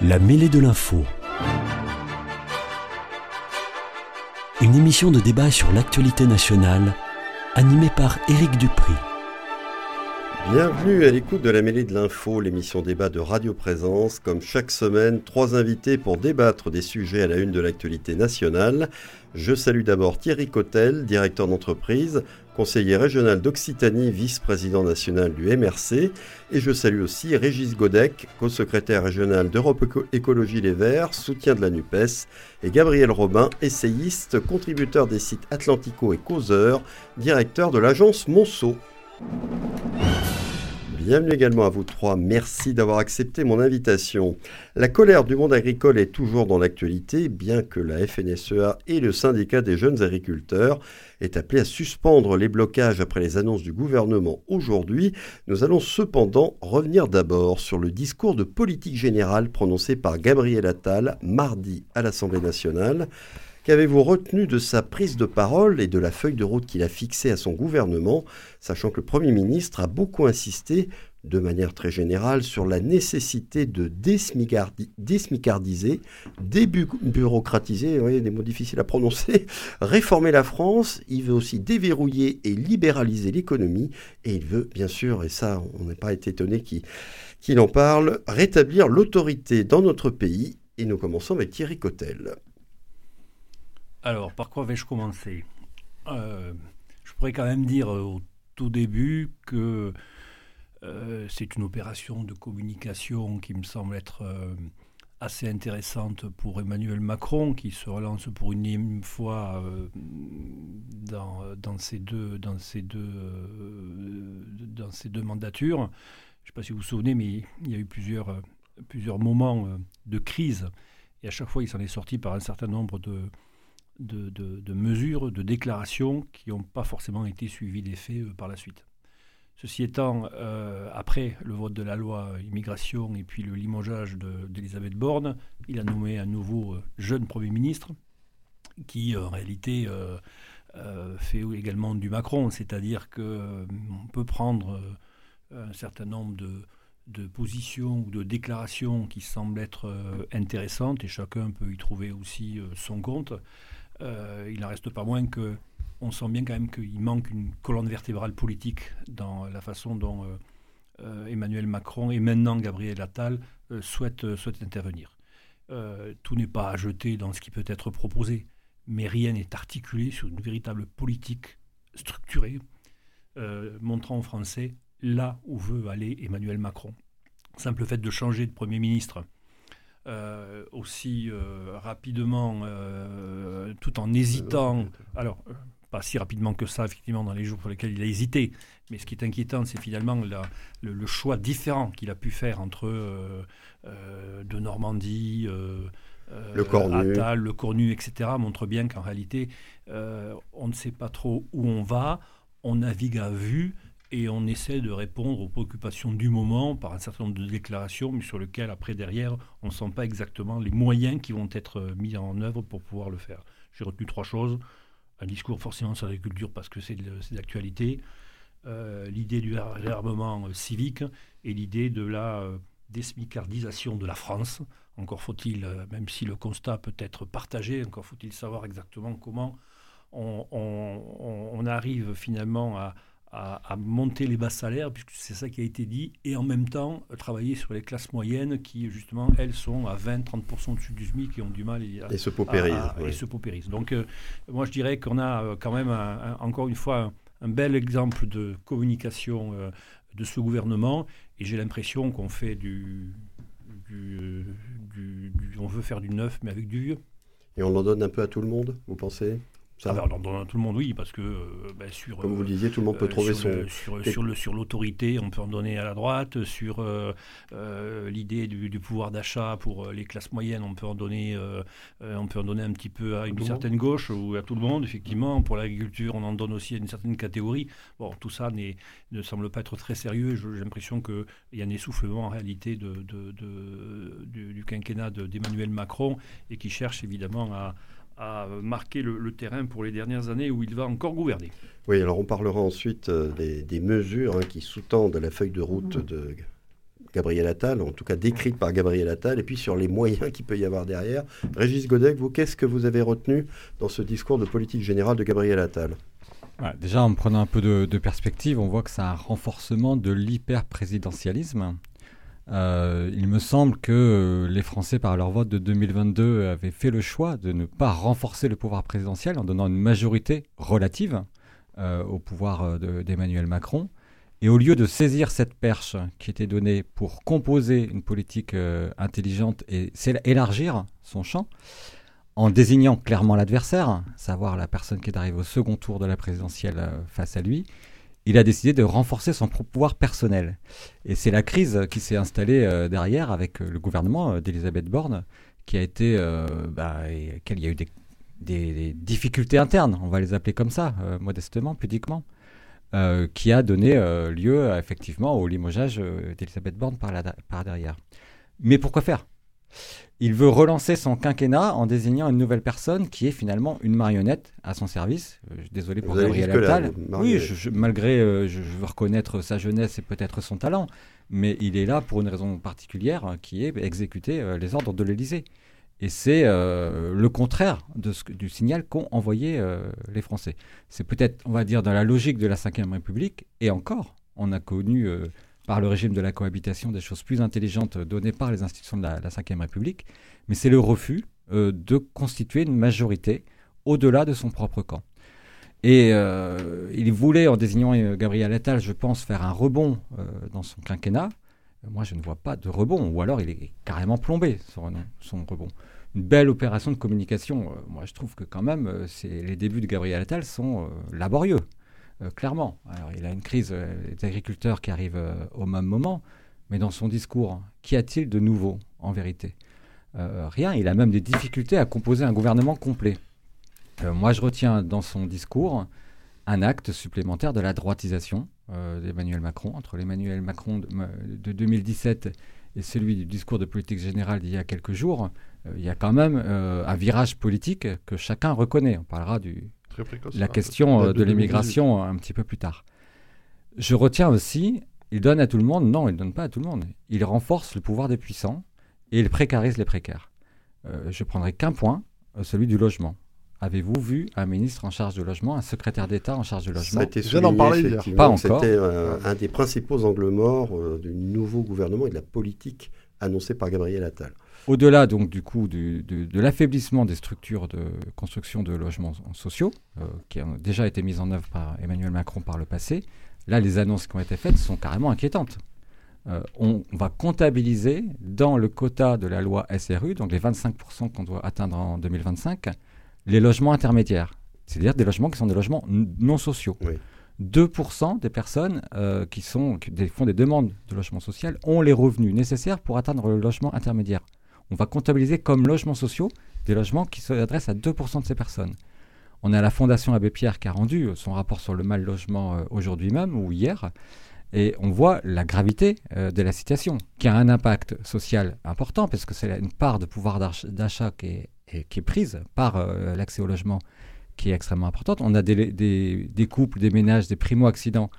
La mêlée de l'info. Une émission de débat sur l'actualité nationale, animée par Éric Dupri. Bienvenue à l'écoute de la mêlée de l'info, l'émission débat de Radio Présence. Comme chaque semaine, trois invités pour débattre des sujets à la une de l'actualité nationale. Je salue d'abord Thierry Cotel, directeur d'entreprise, conseiller régional d'Occitanie, vice-président national du MRC. Et je salue aussi Régis Godec, co-secrétaire régional d'Europe Écologie Les Verts, soutien de la NUPES. Et Gabriel Robin, essayiste, contributeur des sites Atlantico et Causeur, directeur de l'agence Monceau. Bienvenue également à vous trois. Merci d'avoir accepté mon invitation. La colère du monde agricole est toujours dans l'actualité, bien que la FNSEA et le syndicat des jeunes agriculteurs aient appelé à suspendre les blocages après les annonces du gouvernement aujourd'hui. Nous allons cependant revenir d'abord sur le discours de politique générale prononcé par Gabriel Attal mardi à l'Assemblée nationale. Qu'avez-vous retenu de sa prise de parole et de la feuille de route qu'il a fixée à son gouvernement, sachant que le Premier ministre a beaucoup insisté, de manière très générale, sur la nécessité de désmicardiser, débureaucratiser, vous voyez, des mots difficiles à prononcer, réformer la France, il veut aussi déverrouiller et libéraliser l'économie, et il veut, bien sûr, et ça, on n'est pas été étonné qu'il en parle, rétablir l'autorité dans notre pays, et nous commençons avec Thierry Cotel. Alors, par quoi vais-je commencer? Euh, Je pourrais quand même dire au tout début que euh, c'est une opération de communication qui me semble être euh, assez intéressante pour Emmanuel Macron, qui se relance pour une énième fois dans, ces deux, dans, ces deux, dans ces deux mandatures. Je ne sais pas si vous vous souvenez, mais il y a eu plusieurs, plusieurs moments de crise, et à chaque fois, il s'en est sorti par un certain nombre de de, mesures, de déclarations qui n'ont pas forcément été suivies d'effets euh, par la suite. Ceci étant, euh, après le vote de la loi immigration et puis le limogeage d'Elisabeth Borne, il a nommé un nouveau euh, jeune Premier ministre qui, en réalité, fait également du Macron, c'est-à-dire qu'on peut prendre un certain nombre de positions ou de déclarations qui semblent être intéressantes et chacun peut y trouver aussi son compte. Euh, il n'en reste pas moins que on sent bien quand même qu'il manque une colonne vertébrale politique dans la façon dont euh, euh, Emmanuel Macron et maintenant Gabriel Attal souhaitent, intervenir. tout n'est pas à jeter dans ce qui peut être proposé, mais rien n'est articulé sur une véritable politique structurée, montrant aux Français là où veut aller Emmanuel Macron. Simple fait de changer de Premier ministre euh, aussi euh, rapidement, euh, tout en hésitant. Alors, pas si rapidement que ça, effectivement, dans les jours pour lesquels il a hésité. Mais ce qui est inquiétant, c'est finalement le, choix différent qu'il a pu faire entre de Normandie. le Cornu. Attal, le Cornu, etc., montre bien qu'en réalité, on ne sait pas trop où on va, on navigue à vue, et on essaie de répondre aux préoccupations du moment par un certain nombre de déclarations, mais sur lesquelles, après, derrière, on ne sent pas exactement les moyens qui vont être euh, mis en œuvre pour pouvoir le faire. J'ai retenu trois choses. Un discours forcément sur l'agriculture parce que c'est d'actualité, euh, l'idée du réarmement euh, civique et l'idée de la désmicardisation de la France. Encore faut-il, même si le constat peut être partagé, encore faut-il savoir exactement comment on arrive finalement à, à, monter les bas salaires, puisque c'est ça qui a été dit, et en même temps euh, travailler sur les classes moyennes qui, justement, elles sont à 20-30% au-dessus du SMIC et ont du mal à, et se paupérisent. Et se Donc, euh, moi, je dirais qu'on a euh, quand même, encore une fois, un, bel exemple de communication de ce gouvernement, et j'ai l'impression qu'on fait du, du, On veut faire du neuf, mais avec du vieux. Et on en donne un peu à tout le monde, vous pensez? Ça. dans, tout le monde, oui, parce que euh, ben, sur. Comme vous le disiez, tout le monde peut euh, trouver son. sur, le, sur l'autorité, on peut en donner à la droite. Sur euh, l'idée du, pouvoir d'achat pour les classes moyennes, on peut en donner, on peut en donner un petit peu à une certaine gauche ou à tout le monde, effectivement. Pour l'agriculture, on en donne aussi à une certaine catégorie. Bon, tout ça ne semble pas être très sérieux. J'ai l'impression qu'il y a un essoufflement en réalité de, du, du, quinquennat d'Emmanuel Macron et qui cherche évidemment à a marqué le, terrain pour les dernières années où il va encore gouverner. Oui, alors on parlera ensuite euh, des, mesures hein, qui sous-tendent la feuille de route de Gabriel Attal, en tout cas décrite par Gabriel Attal, et puis sur les moyens qu'il peut y avoir derrière. Régis Godec, vous, qu'est-ce que vous avez retenu dans ce discours de politique générale de Gabriel Attal? Déjà, en prenant un peu de, perspective, on voit que c'est un renforcement de l'hyper-présidentialisme. Euh, il me semble que euh, les Français, par leur vote de 2022, avaient fait le choix de ne pas renforcer le pouvoir présidentiel en donnant une majorité relative euh, au pouvoir d'Emmanuel Macron. Et au lieu de saisir cette perche qui était donnée pour composer une politique intelligente et élargir son champ, en désignant clairement l'adversaire, savoir la personne qui est arrivée au second tour de la présidentielle face à lui, il a décidé de renforcer son pouvoir personnel. Et c'est la crise qui s'est installée euh, derrière avec euh, le gouvernement euh, d'Elisabeth Borne, qui a été, bah, il y a eu des, difficultés internes, on va les appeler comme ça, modestement, pudiquement, qui a donné lieu effectivement au limogeage d'Elisabeth Borne par, par derrière. Mais pourquoi faire? Il veut relancer son quinquennat en désignant une nouvelle personne qui est finalement une marionnette à son service. Euh, désolé pour Gabriel Attal. Oui, malgré, euh, je, veux reconnaître sa jeunesse et peut-être son talent, mais il est là pour une raison particulière hein, qui est exécuter euh, les ordres de l'Élysée. Et c'est le contraire de ce, du signal qu'ont envoyé les Français. C'est peut-être, on va dire, dans la logique de la Ve République, et encore, on a connu par le régime de la cohabitation des choses plus intelligentes données par les institutions de la, Ve République, mais c'est le refus euh, de constituer une majorité au-delà de son propre camp. Et euh, il voulait, en désignant euh, Gabriel Attal, je pense, faire un rebond dans son quinquennat. Moi, je ne vois pas de rebond, ou alors il est carrément plombé, son, son rebond. Une belle opération de communication. moi, je trouve que quand même, les débuts de Gabriel Attal sont laborieux. Euh, clairement. Alors, il a une crise euh, des agriculteurs qui arrive euh, au même moment, mais dans son discours, qu'y a-t-il de nouveau en vérité? Rien. Il a même des difficultés à composer un gouvernement complet. moi, je retiens dans son discours un acte supplémentaire de la droitisation d'Emmanuel Macron. Entre l'Emmanuel Macron de, 2017 et celui du discours de politique générale d'il y a quelques jours, il y a quand même un virage politique que chacun reconnaît. On parlera du, la question euh, de l'immigration un petit peu plus tard. Je retiens aussi, il donne à tout le monde, non, il ne donne pas à tout le monde. Il renforce le pouvoir des puissants et il précarise les précaires. Euh, je prendrai qu'un point, euh, celui du logement. Avez-vous vu un ministre en charge du logement, un secrétaire d'État en charge du logement? Ça a été souligné, parler Pas encore. C'était un des principaux angles morts du nouveau gouvernement et de la politique annoncée par Gabriel Attal. Au-delà donc du coup de, l'affaiblissement des structures de construction de logements sociaux, euh, qui ont déjà été mises en œuvre par Emmanuel Macron par le passé, là les annonces qui ont été faites sont carrément inquiétantes. Euh, on va comptabiliser dans le quota de la loi SRU, donc les 25% qu'on doit atteindre en 2025, les logements intermédiaires, c'est-à-dire des logements qui sont des logements non sociaux. 2% des personnes euh, qui, sont, qui font des demandes de logement social ont les revenus nécessaires pour atteindre le logement intermédiaire on va comptabiliser comme logements sociaux des logements qui s'adressent à 2% de ces personnes. On a la Fondation Abbé Pierre qui a rendu son rapport sur le mal logement euh, aujourd'hui même ou hier. Et on voit la gravité euh, de la situation, qui a un impact social important, parce que c'est une part de pouvoir d'achat qui est, prise par euh, l'accès au logement qui est extrêmement importante. On a des, couples, des ménages, des primo-accédants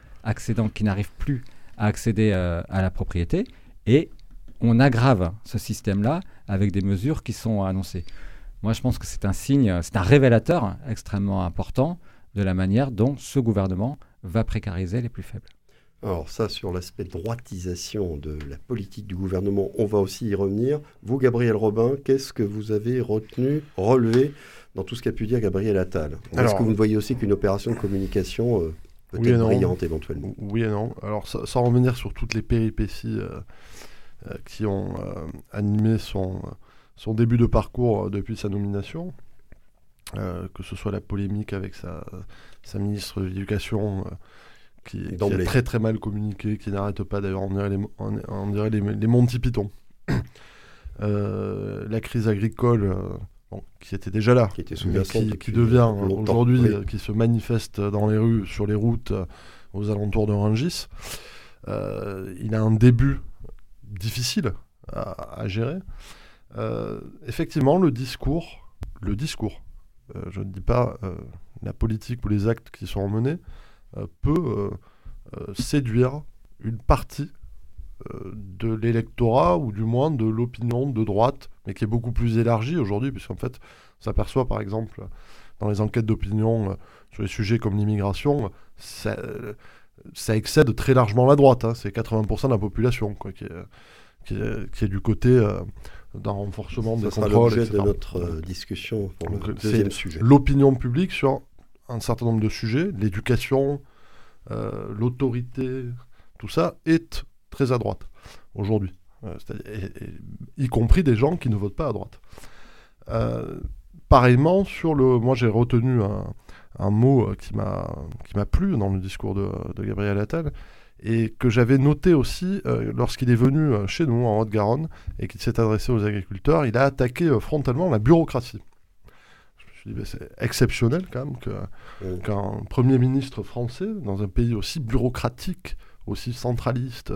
qui n'arrivent plus à accéder à la propriété. Et on aggrave ce système-là avec des mesures qui sont annoncées. Moi, je pense que c'est un signe, c'est un révélateur extrêmement important de la manière dont ce gouvernement va précariser les plus faibles. Alors ça, sur l'aspect droitisation de la politique du gouvernement, on va aussi y revenir. Vous, Gabriel Robin, qu'est-ce que vous avez retenu, relevé dans tout ce qu'a pu dire Gabriel Attal? Est-ce que vous ne voyez aussi qu'une opération de communication euh, peut-être brillante éventuellement? Oui et non. Alors sans revenir sur toutes les péripéties euh, euh, qui ont euh, animé son, son début de parcours depuis sa nomination. Euh, que ce soit la polémique avec sa, sa ministre de l'Éducation, qui, qui, a très très mal communiqué, qui n'arrête pas d'ailleurs, on dirait les, on, dirait les, les Monty Python. la crise agricole, qui était déjà là, qui, était qui, qui devient aujourd'hui, qui se manifeste dans les rues, sur les routes, aux alentours de Rangis. il a un début difficile à, gérer. Euh, effectivement, le discours, le discours, euh, je ne dis pas euh, la politique ou les actes qui sont menés, peut séduire une partie de l'électorat ou du moins de l'opinion de droite, mais qui est beaucoup plus élargie aujourd'hui, puisqu'en fait, on s'aperçoit par exemple dans les enquêtes d'opinion sur les sujets comme l'immigration, ça, ça, excède très largement la droite. Hein. C'est 80% de la population quoi, qui, est, qui, est, du côté d'un renforcement des contrôles. C'est de notre discussion pour le deuxième sujet. L'opinion publique sur un certain nombre de sujets, l'éducation, euh, l'autorité, tout ça est très à droite aujourd'hui. Euh, y compris des gens qui ne votent pas à droite. Euh, pareillement, sur le, moi j'ai retenu un, mot qui m'a plu dans le discours de, de Gabriel Attal et que j'avais noté aussi lorsqu'il est venu chez nous en Haute-Garonne et qu'il s'est adressé aux agriculteurs, il a attaqué frontalement la bureaucratie c'est exceptionnel quand même qu'un Premier ministre français, dans un pays aussi bureaucratique, aussi centraliste,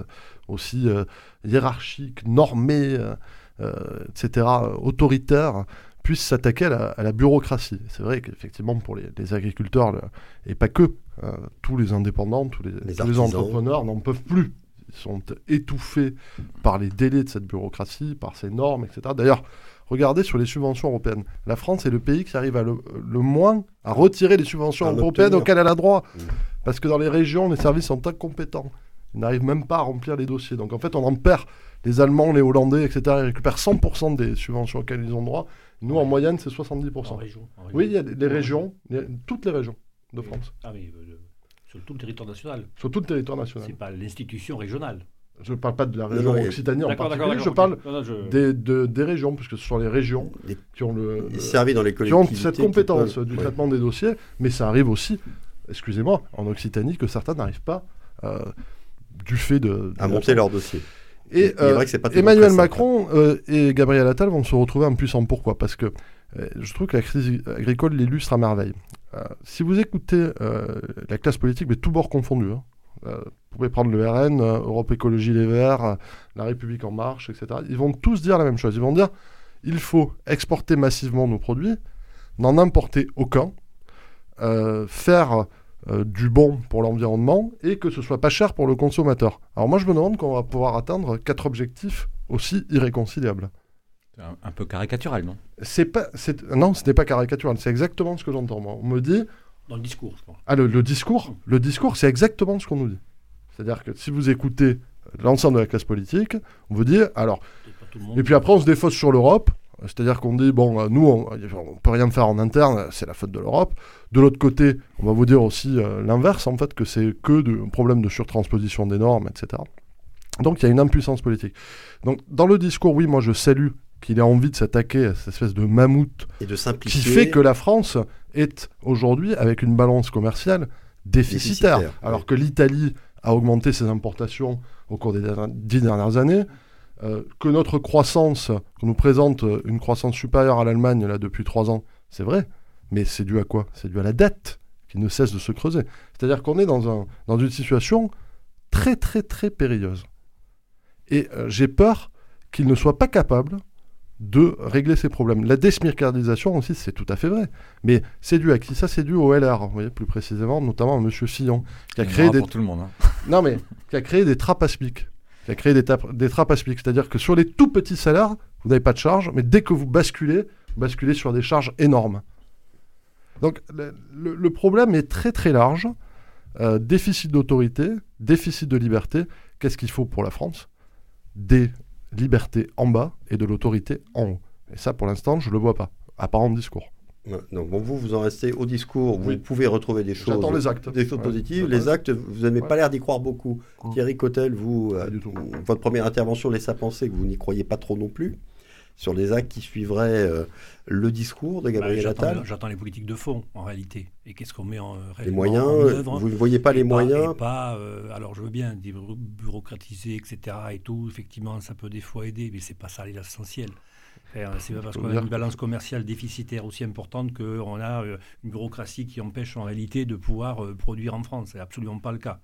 aussi euh, hiérarchique, normé, euh, euh, etc., autoritaire, puisse s'attaquer à, la bureaucratie. C'est vrai qu'effectivement, pour les, agriculteurs, et pas que, tous les indépendants, tous les, les entrepreneurs n'en peuvent plus. Ils sont étouffés par les délais de cette bureaucratie, par ces normes, etc. D'ailleurs, Regardez sur les subventions européennes. La France est le pays qui arrive à le, moins à retirer les subventions européennes auxquelles elle a droit. Mmh. Parce que dans les régions, les services sont incompétents. Ils n'arrivent même pas à remplir les dossiers. Donc en fait, on en perd. Les Allemands, les Hollandais, etc., ils récupèrent 100% des subventions auxquelles ils ont droit. Nous, en moyenne, c'est 70%. En région, Oui, il y a les régions, toutes les régions de France. Ah euh, sur tout le territoire national. Sur tout le territoire national. C'est pas l'institution régionale. Je ne parle pas de la région Occitanie en particulier, je parle Des, des, régions, puisque ce sont les régions qui ont, le, dans les qui ont cette compétence du traitement des dossiers, mais ça arrive aussi, excusez-moi, en Occitanie, que certains n'arrivent pas, euh, du fait de... à monter leur dossier. Et euh, Emmanuel Macron euh, et Gabriel Attal vont se retrouver impuissants. Pourquoi? Parce que je trouve que la crise agricole l'illustre à merveille. si vous écoutez la classe politique, mais tout bord confondu, hein, euh, vous pouvez prendre le RN, euh, Europe Écologie Les Verts, euh, La République En Marche, etc. Ils vont tous dire la même chose. Ils vont dire il faut exporter massivement nos produits, n'en importer aucun, faire du bon pour l'environnement et que ce soit pas cher pour le consommateur. Alors moi je me demande comment on va pouvoir atteindre quatre objectifs aussi irréconciliables. Un, un peu caricatural, non? C'est pas, non, ce n'est pas caricatural. C'est exactement ce que j'entends. Moi, on me dit, dans le discours, je Ah, le, discours, le discours, c'est exactement ce qu'on nous dit. C'est-à-dire que si vous écoutez l'ensemble de la classe politique, on vous dit, alors, et puis après on se défausse sur l'Europe, c'est-à-dire qu'on dit, bon, nous, on ne peut rien faire en interne, c'est la faute de l'Europe. De l'autre côté, on va vous dire aussi euh, l'inverse, en fait, que c'est que de, un problème de surtransposition des normes, etc. Donc il y a une impuissance politique. Donc dans le discours, oui, moi je salue qu'il ait envie de s'attaquer à cette espèce de mammouth et de qui fait que la France est aujourd'hui avec une balance commerciale déficitaire, alors que l'Italie a augmenté ses importations au cours des dix dernières années, euh, que notre croissance, qu'on nous présente une croissance supérieure à l'Allemagne là depuis trois ans, c'est vrai, mais c'est dû à quoi? C'est dû à la dette qui ne cesse de se creuser. C'est-à-dire qu'on est dans, un, dans une situation très très très périlleuse. Et euh, j'ai peur qu'il ne soit pas capable de régler ces problèmes. La désmircardisation aussi, c'est tout à fait vrai. Mais c'est dû à qui? Ça, c'est dû au LR, vous voyez, plus précisément, notamment à M. Fillon, qui a créé des... tout le monde. Hein. Non, mais qui a créé des trappes à SMIC. Qui a créé des, trappes à SMIC. C'est-à-dire que sur les tout petits salaires, vous n'avez pas de charge, mais dès que vous basculez, vous basculez sur des charges énormes. Donc, le, problème est très très large. Euh, déficit d'autorité, déficit de liberté. Qu'est-ce qu'il faut pour la France? Des liberté en bas et de l'autorité en haut. Et ça, pour l'instant, je ne le vois pas, à part en discours. Donc bon, vous, vous en restez au discours, vous pouvez retrouver des choses, les actes. des choses positives. Les actes, vous n'avez pas l'air d'y croire beaucoup. Thierry Cotel, vous, euh, votre première intervention laisse à penser que vous n'y croyez pas trop non plus sur les actes qui suivraient euh, le discours de Gabriel bah, Attal J'attends les politiques de fond, en réalité. Et qu'est-ce qu'on met en, euh, les moyens, œuvre Vous ne voyez pas les moyens pas, euh, Alors, je veux bien bureaucratiser, etc. Et tout, effectivement, ça peut des fois aider, mais c'est pas ça l'essentiel. C'est pas parce qu'on a une balance commerciale déficitaire aussi importante qu'on a une bureaucratie qui empêche en réalité de pouvoir produire en France. C'est absolument pas le cas.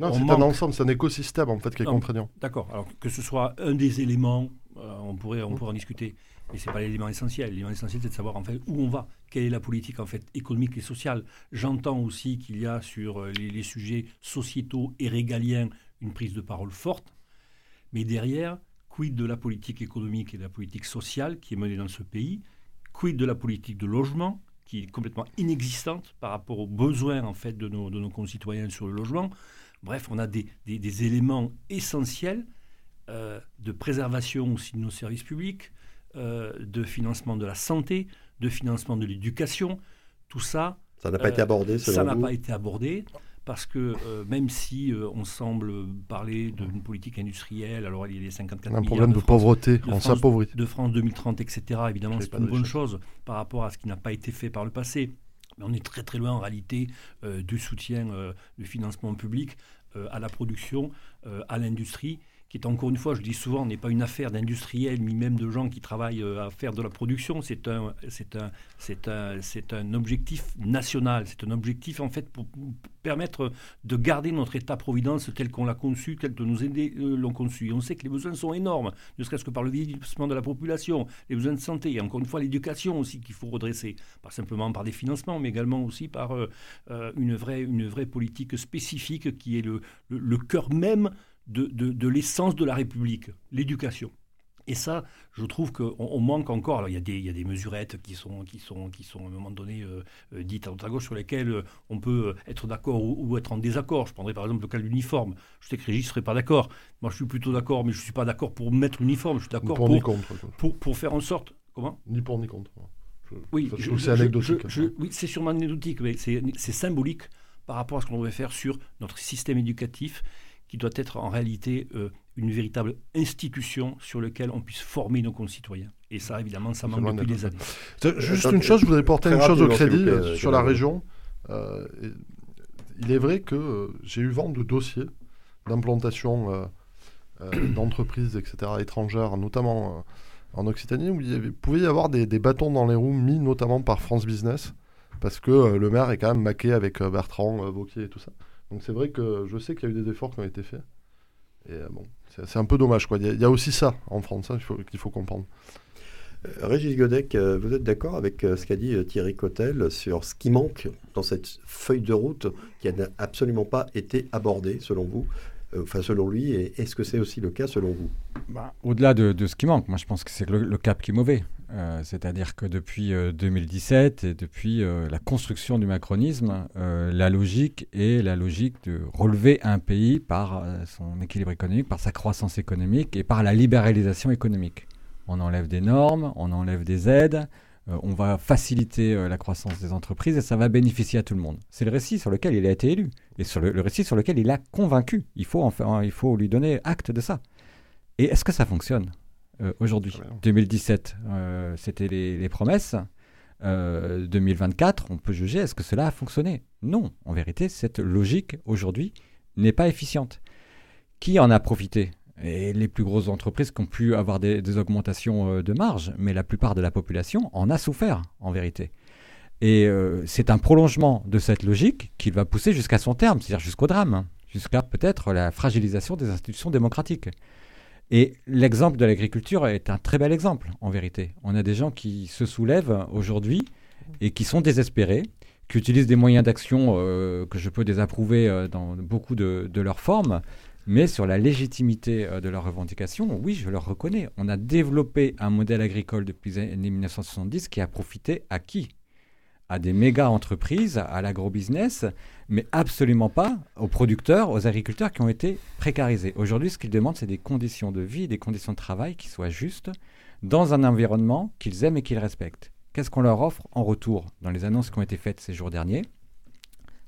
Non, c'est un ensemble, c'est un écosystème en fait qui est contraignant. D'accord. Alors que ce soit un des éléments euh, on, pourrait, on pourrait en discuter. Mais ce n'est pas l'élément essentiel. L'élément essentiel, c'est de savoir en fait où on va, quelle est la politique en fait économique et sociale? J'entends aussi qu'il y a sur euh, les, sujets sociétaux et régaliens une prise de parole forte. Mais derrière, quid de la politique économique et de la politique sociale qui est menée dans ce pays Quid de la politique de logement qui est complètement inexistante par rapport aux besoins en fait de nos, de nos concitoyens sur le logement Bref, on a des, des, éléments essentiels euh, de préservation aussi de nos services publics, euh, de financement de la santé, de financement de l'éducation. Tout ça. Ça n'a pas été abordé, Ça n'a pas été abordé parce que euh, même si euh, on semble parler d'une politique industrielle, alors il y a les 54 un problème de, pauvreté, on s'appauvrit. De France 2030, etc. Évidemment, c'est une bonne chose par rapport à ce qui n'a pas été fait par le passé. Mais on est très très loin en réalité euh, du soutien du financement public à la production, à l'industrie qui est encore une fois, je dis souvent, n'est pas une affaire d'industriels ni même de gens qui travaillent euh, à faire de la production. C'est un, c'est un, c'est un, c'est un objectif national. C'est un objectif en fait pour permettre de garder notre État-providence tel qu'on l'a conçu, tel que aînés euh, l'ont conçu. On sait que les besoins sont énormes, ne serait-ce que par le vieillissement de la population, les besoins de santé, et encore une fois l'éducation aussi qu'il faut redresser, pas simplement par des financements, mais également aussi par euh, une, vraie, une vraie politique spécifique qui est le cœur même de, l'essence de la République, l'éducation. Et ça, je trouve qu'on manque encore. Alors, il y, a des, il y a des mesurettes qui sont, qui, sont, qui sont à un moment donné euh, euh, dites à droite à gauche sur lesquelles euh, on peut être d'accord ou, être en désaccord. Je prendrais par exemple le cas de l'uniforme. Je sais que Régis ne serait pas d'accord. Moi, je suis plutôt d'accord, mais je ne suis pas d'accord pour mettre l'uniforme. Je suis d'accord pour, pour, pour, faire en sorte. Comment? Ni pour ni contre. oui, c'est anecdotique. oui, c'est sûrement anecdotique, mais c'est symbolique par rapport à ce qu'on devrait faire sur notre système éducatif qui doit être en réalité euh, une véritable institution sur laquelle on puisse former nos concitoyens. Et ça, évidemment, ça manque depuis des années. Juste une chose, je voudrais porter une chose au crédit euh, sur la région. Euh, il est vrai que j'ai eu vent de dossiers d'implantation d'entreprises, etc., étrangères, notamment en Occitanie, où il pouvait y avoir des, des, bâtons dans les roues mis notamment par France Business, parce que le maire est quand même maqué avec Bertrand, Vauquier et tout ça. Donc c'est vrai que je sais qu'il y a eu des efforts qui ont été faits. Et euh, bon, c'est un peu dommage. Quoi. Il, y a, aussi ça en France hein, qu'il faut, comprendre. Euh, Régis Godec, euh, vous êtes d'accord avec ce qu'a dit Thierry Cotel sur ce qui manque dans cette feuille de route qui n'a absolument pas été abordée, selon vous? Enfin, selon lui, et est-ce que c'est aussi le cas selon vous? Bah, Au-delà de, ce qui manque, moi je pense que c'est le, cap qui est mauvais. Euh, c'est-à-dire que depuis 2017 euh, et depuis euh, la construction du macronisme, la logique est la logique de relever un pays par son équilibre économique, par sa croissance économique et par la libéralisation économique. On enlève des normes, on enlève des aides, on va faciliter la croissance des entreprises et ça va bénéficier à tout le monde. C'est le récit sur lequel il a été élu et sur le, récit sur lequel il a convaincu. Il faut, enfin, il faut lui donner acte de ça. Et est-ce que ça fonctionne? Euh, aujourd'hui. 2017, euh, c'était les, promesses. 2024, euh, on peut juger, est-ce que cela a fonctionné? Non, en vérité, cette logique aujourd'hui n'est pas efficiente. Qui en a profité? Et les plus grosses entreprises qui ont pu avoir des, augmentations de marge, mais la plupart de la population en a souffert, en vérité. Et c'est un prolongement de cette logique qu'il va pousser jusqu'à son terme, c'est-à-dire jusqu'au drame, hein, jusqu'à peut-être la fragilisation des institutions démocratiques. Et l'exemple de l'agriculture est un très bel exemple, en vérité. On a des gens qui se soulèvent aujourd'hui et qui sont désespérés, qui utilisent des moyens d'action euh, que je peux désapprouver euh, dans beaucoup de, leurs formes, mais sur la légitimité euh, de leurs revendications, oui, je leur reconnais. On a développé un modèle agricole depuis les années 1970 qui a profité à qui? À des méga entreprises, à l'agro-business, mais absolument pas aux producteurs, aux agriculteurs qui ont été précarisés. Aujourd'hui, ce qu'ils demandent, c'est des conditions de vie, des conditions de travail qui soient justes dans un environnement qu'ils aiment et qu'ils respectent. Qu'est-ce qu'on leur offre en retour dans les annonces qui ont été faites ces jours derniers?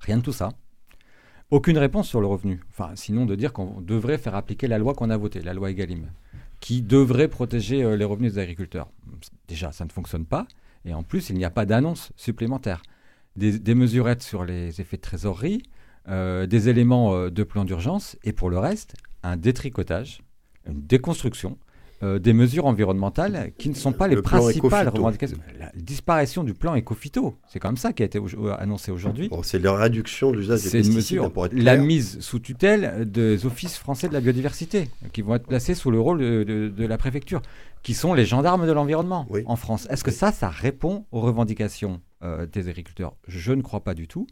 Rien de tout ça. Aucune réponse sur le revenu. Sinon de dire qu'on devrait faire appliquer la loi qu'on a votée, la loi Egalim, qui devrait protéger euh, les revenus des agriculteurs. Déjà, ça ne fonctionne pas. Et en plus, il n'y a pas d'annonce supplémentaire. Des, mesurettes sur les effets de trésorerie, euh, des éléments euh, de plan d'urgence, et pour le reste, un détricotage, une déconstruction euh, des mesures environnementales qui ne sont pas les principales revendications. La disparition du plan éco-phyto, c'est comme ça qui a été annoncé aujourd'hui. c'est la réduction de l'usage des pesticides. la mise sous tutelle des offices français de la biodiversité, qui vont être placés sous le rôle de la préfecture qui sont les gendarmes de l'environnement en France. Est-ce que ça, ça répond aux revendications euh, des agriculteurs? Je ne crois pas du tout.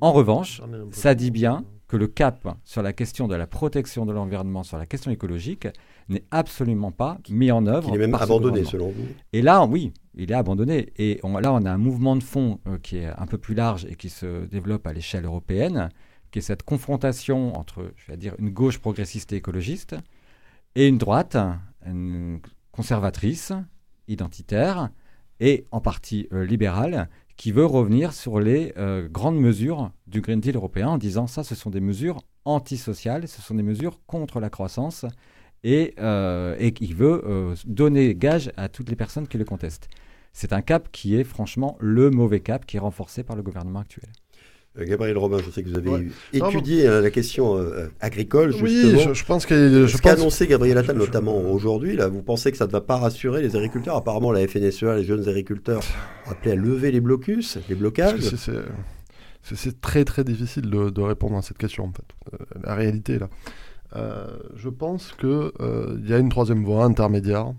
En revanche, ça dit bien que le cap sur la question de la protection de l'environnement, sur la question écologique, n'est absolument pas mis en œuvre. Il est même abandonné, selon vous. Et là, oui, il est abandonné. Et là, on a un mouvement de fond euh, qui est un peu plus large et qui se développe à l'échelle européenne, qui est cette confrontation entre, je vais dire, une gauche progressiste et écologiste et une droite une conservatrice, identitaire et en partie euh, libérale, qui veut revenir sur les euh, grandes mesures du Green Deal européen en disant ça, ce sont des mesures antisociales, ce sont des mesures contre la croissance et, euh, et qui veut euh, donner gage à toutes les personnes qui le contestent. C'est un cap qui est franchement le mauvais cap qui est renforcé par le gouvernement actuel. Euh, Gabriel Robin, je sais que vous avez étudié non, la question euh, agricole, justement. Oui, je, je pense que... Ce qu'a annoncé Gabriel Attal, notamment aujourd'hui, là, vous pensez que ça ne va pas rassurer les agriculteurs? Apparemment, la FNSEA, les jeunes agriculteurs, appelés à lever les blocus, les blocages. C'est très très difficile de, de, répondre à cette question, en fait. Euh, la réalité, là. Euh, je pense qu'il euh, y a une troisième voie intermédiaire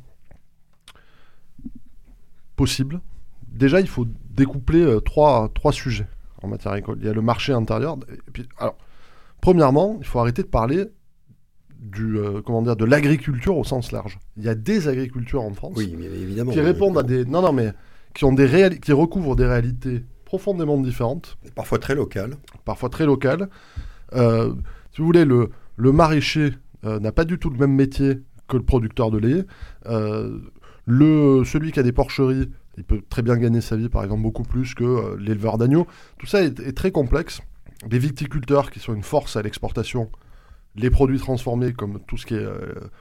possible. Déjà, il faut découpler euh, trois, trois sujets en matière agricole. Il y a le marché intérieur. Et puis, alors, premièrement, il faut arrêter de parler du, euh, comment dire, de l'agriculture au sens large. Il y a des agricultures en France oui, mais évidemment, qui répondent à des... Non, non, mais qui, ont des qui recouvrent des réalités profondément différentes. Parfois très locales. Parfois très locales. Si vous voulez, le, le maraîcher euh, n'a pas du tout le même métier que le producteur de lait. Euh, le, celui qui a des porcheries, il peut très bien gagner sa vie, par exemple, beaucoup plus que euh, l'éleveur d'agneaux. Tout ça est, très complexe. Les viticulteurs qui sont une force à l'exportation, les produits transformés, comme tout ce qui est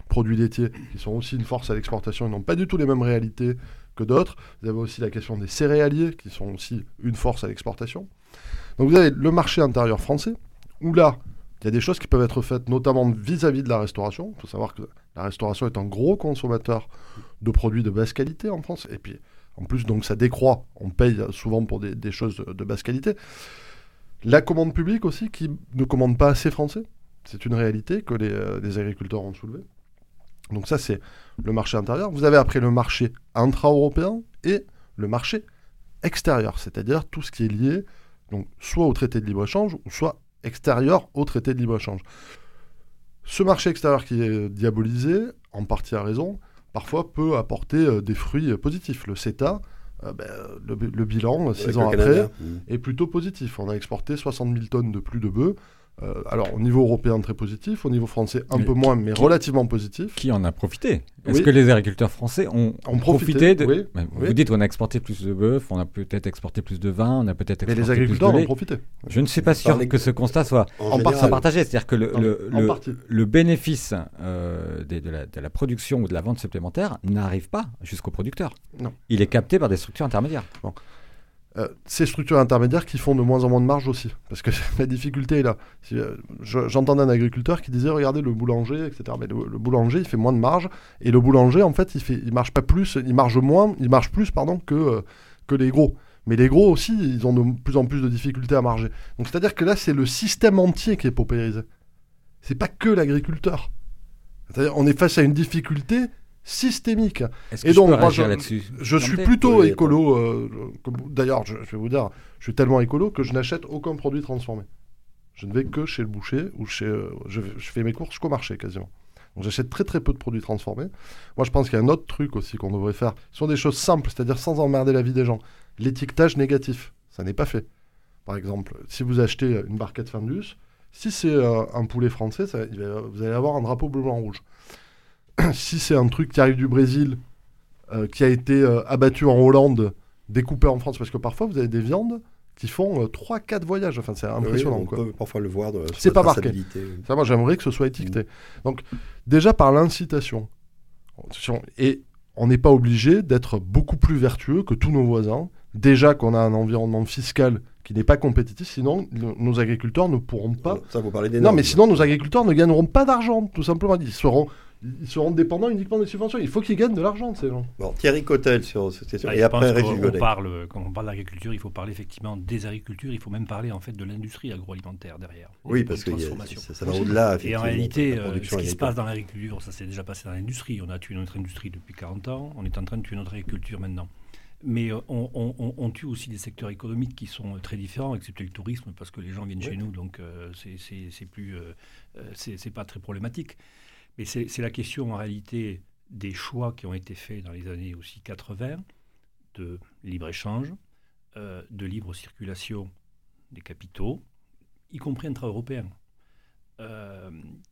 produits laitiers, qui sont aussi une force à l'exportation, ils n'ont pas du tout les mêmes réalités que d'autres. Vous avez aussi la question des céréaliers, qui sont aussi une force à l'exportation. Donc vous avez le marché intérieur français, où là, il y a des choses qui peuvent être faites, notamment vis-à-vis -vis de la restauration. Il faut savoir que la restauration est un gros consommateur de produits de basse qualité en France. Et puis, en plus, donc ça décroît. On paye souvent pour des, choses de, basse qualité. La commande publique aussi, qui ne commande pas assez français. C'est une réalité que les, euh, les agriculteurs ont soulevée. Donc ça, c'est le marché intérieur. Vous avez après le marché intra-européen et le marché extérieur, c'est-à-dire tout ce qui est lié donc, soit au traité de libre-échange, soit extérieur au traité de libre-échange. Ce marché extérieur qui est diabolisé, en partie à raison, parfois peut apporter euh, des fruits positifs. Le CETA, euh, ben, le, le, bilan, six ans après, mmh. est plutôt positif. On a exporté 60 000 tonnes de plus de bœufs. Euh, alors, au niveau européen, très positif. Au niveau français, un mais peu moins, mais qui, relativement positif. Qui en a profité? Est-ce oui. que les agriculteurs français ont, ont profité, profité, de... Oui, vous oui. dites qu'on a exporté plus de bœuf, on a peut-être exporté plus de vin, on a peut-être Mais les agriculteurs plus de ont profité. Je ne suis pas sûr que ce constat soit en, en soit partagé. C'est-à-dire que le, en, le, le, le bénéfice euh, de, de, la, de, la, production ou de la vente supplémentaire n'arrive pas jusqu'au producteur. Non. Il est capté par des structures intermédiaires. Bon. Euh, ces structures intermédiaires qui font de moins en moins de marge aussi. Parce que la difficulté est là. Euh, J'entendais un agriculteur qui disait regardez le boulanger, etc. Mais le, boulanger, il fait moins de marge. Et le boulanger, en fait, il, marche pas plus, il marche moins, il marche plus pardon, que, euh, que les gros. Mais les gros aussi, ils ont de plus en plus de difficultés à marger. Donc c'est-à-dire que là, c'est le système entier qui est paupérisé. C'est pas que l'agriculteur. On est face à une difficulté systémique. Et donc, moi, je, je suis plutôt écolo. Euh, D'ailleurs, je, je, vais vous dire, je suis tellement écolo que je n'achète aucun produit transformé. Je ne vais que chez le boucher ou chez. Euh, je, je, fais mes courses qu'au marché quasiment. Donc j'achète très très peu de produits transformés. Moi, je pense qu'il y a un autre truc aussi qu'on devrait faire. Ce sont des choses simples, c'est-à-dire sans emmerder la vie des gens. L'étiquetage négatif, ça n'est pas fait. Par exemple, si vous achetez une barquette Findus, si c'est euh, un poulet français, ça, vous allez avoir un drapeau bleu blanc rouge si c'est un truc qui arrive du Brésil, euh, qui a été euh, abattu en Hollande, découpé en France, parce que parfois vous avez des viandes qui font euh, 3-4 voyages. Enfin, c'est impressionnant. Oui, on quoi. peut parfois le voir. C'est pas marqué. Ça, moi, j'aimerais que ce soit étiqueté. Mmh. Donc, déjà par l'incitation. Et on n'est pas obligé d'être beaucoup plus vertueux que tous nos voisins. Déjà qu'on a un environnement fiscal qui n'est pas compétitif, sinon nos agriculteurs ne pourront pas. Ça, vous parlez des Non, mais sinon nos agriculteurs ne gagneront pas d'argent, tout simplement. Ils seront ils seront dépendants uniquement des subventions. Il faut qu'ils gagnent de l'argent, ces gens. Bon, Thierry Cotel sur cette question. Ah, et après, Régis on parle, Quand on parle d'agriculture, il faut parler effectivement des agricultures. Il faut même parler en fait de l'industrie agroalimentaire derrière. Oui, parce que ça, ça va au-delà. Et en réalité, euh, ce qui agricole. se passe dans l'agriculture, ça s'est déjà passé dans l'industrie. On a tué notre industrie depuis 40 ans. On est en train de tuer notre agriculture maintenant. Mais on, tue aussi des secteurs économiques qui sont très différents, excepté le tourisme, parce que les gens viennent chez nous, donc c'est plus, c'est pas très problématique. Mais c'est la question en réalité des choix qui ont été faits dans les années aussi 80 de libre-échange, de libre circulation des capitaux, y compris intra-européens, euh,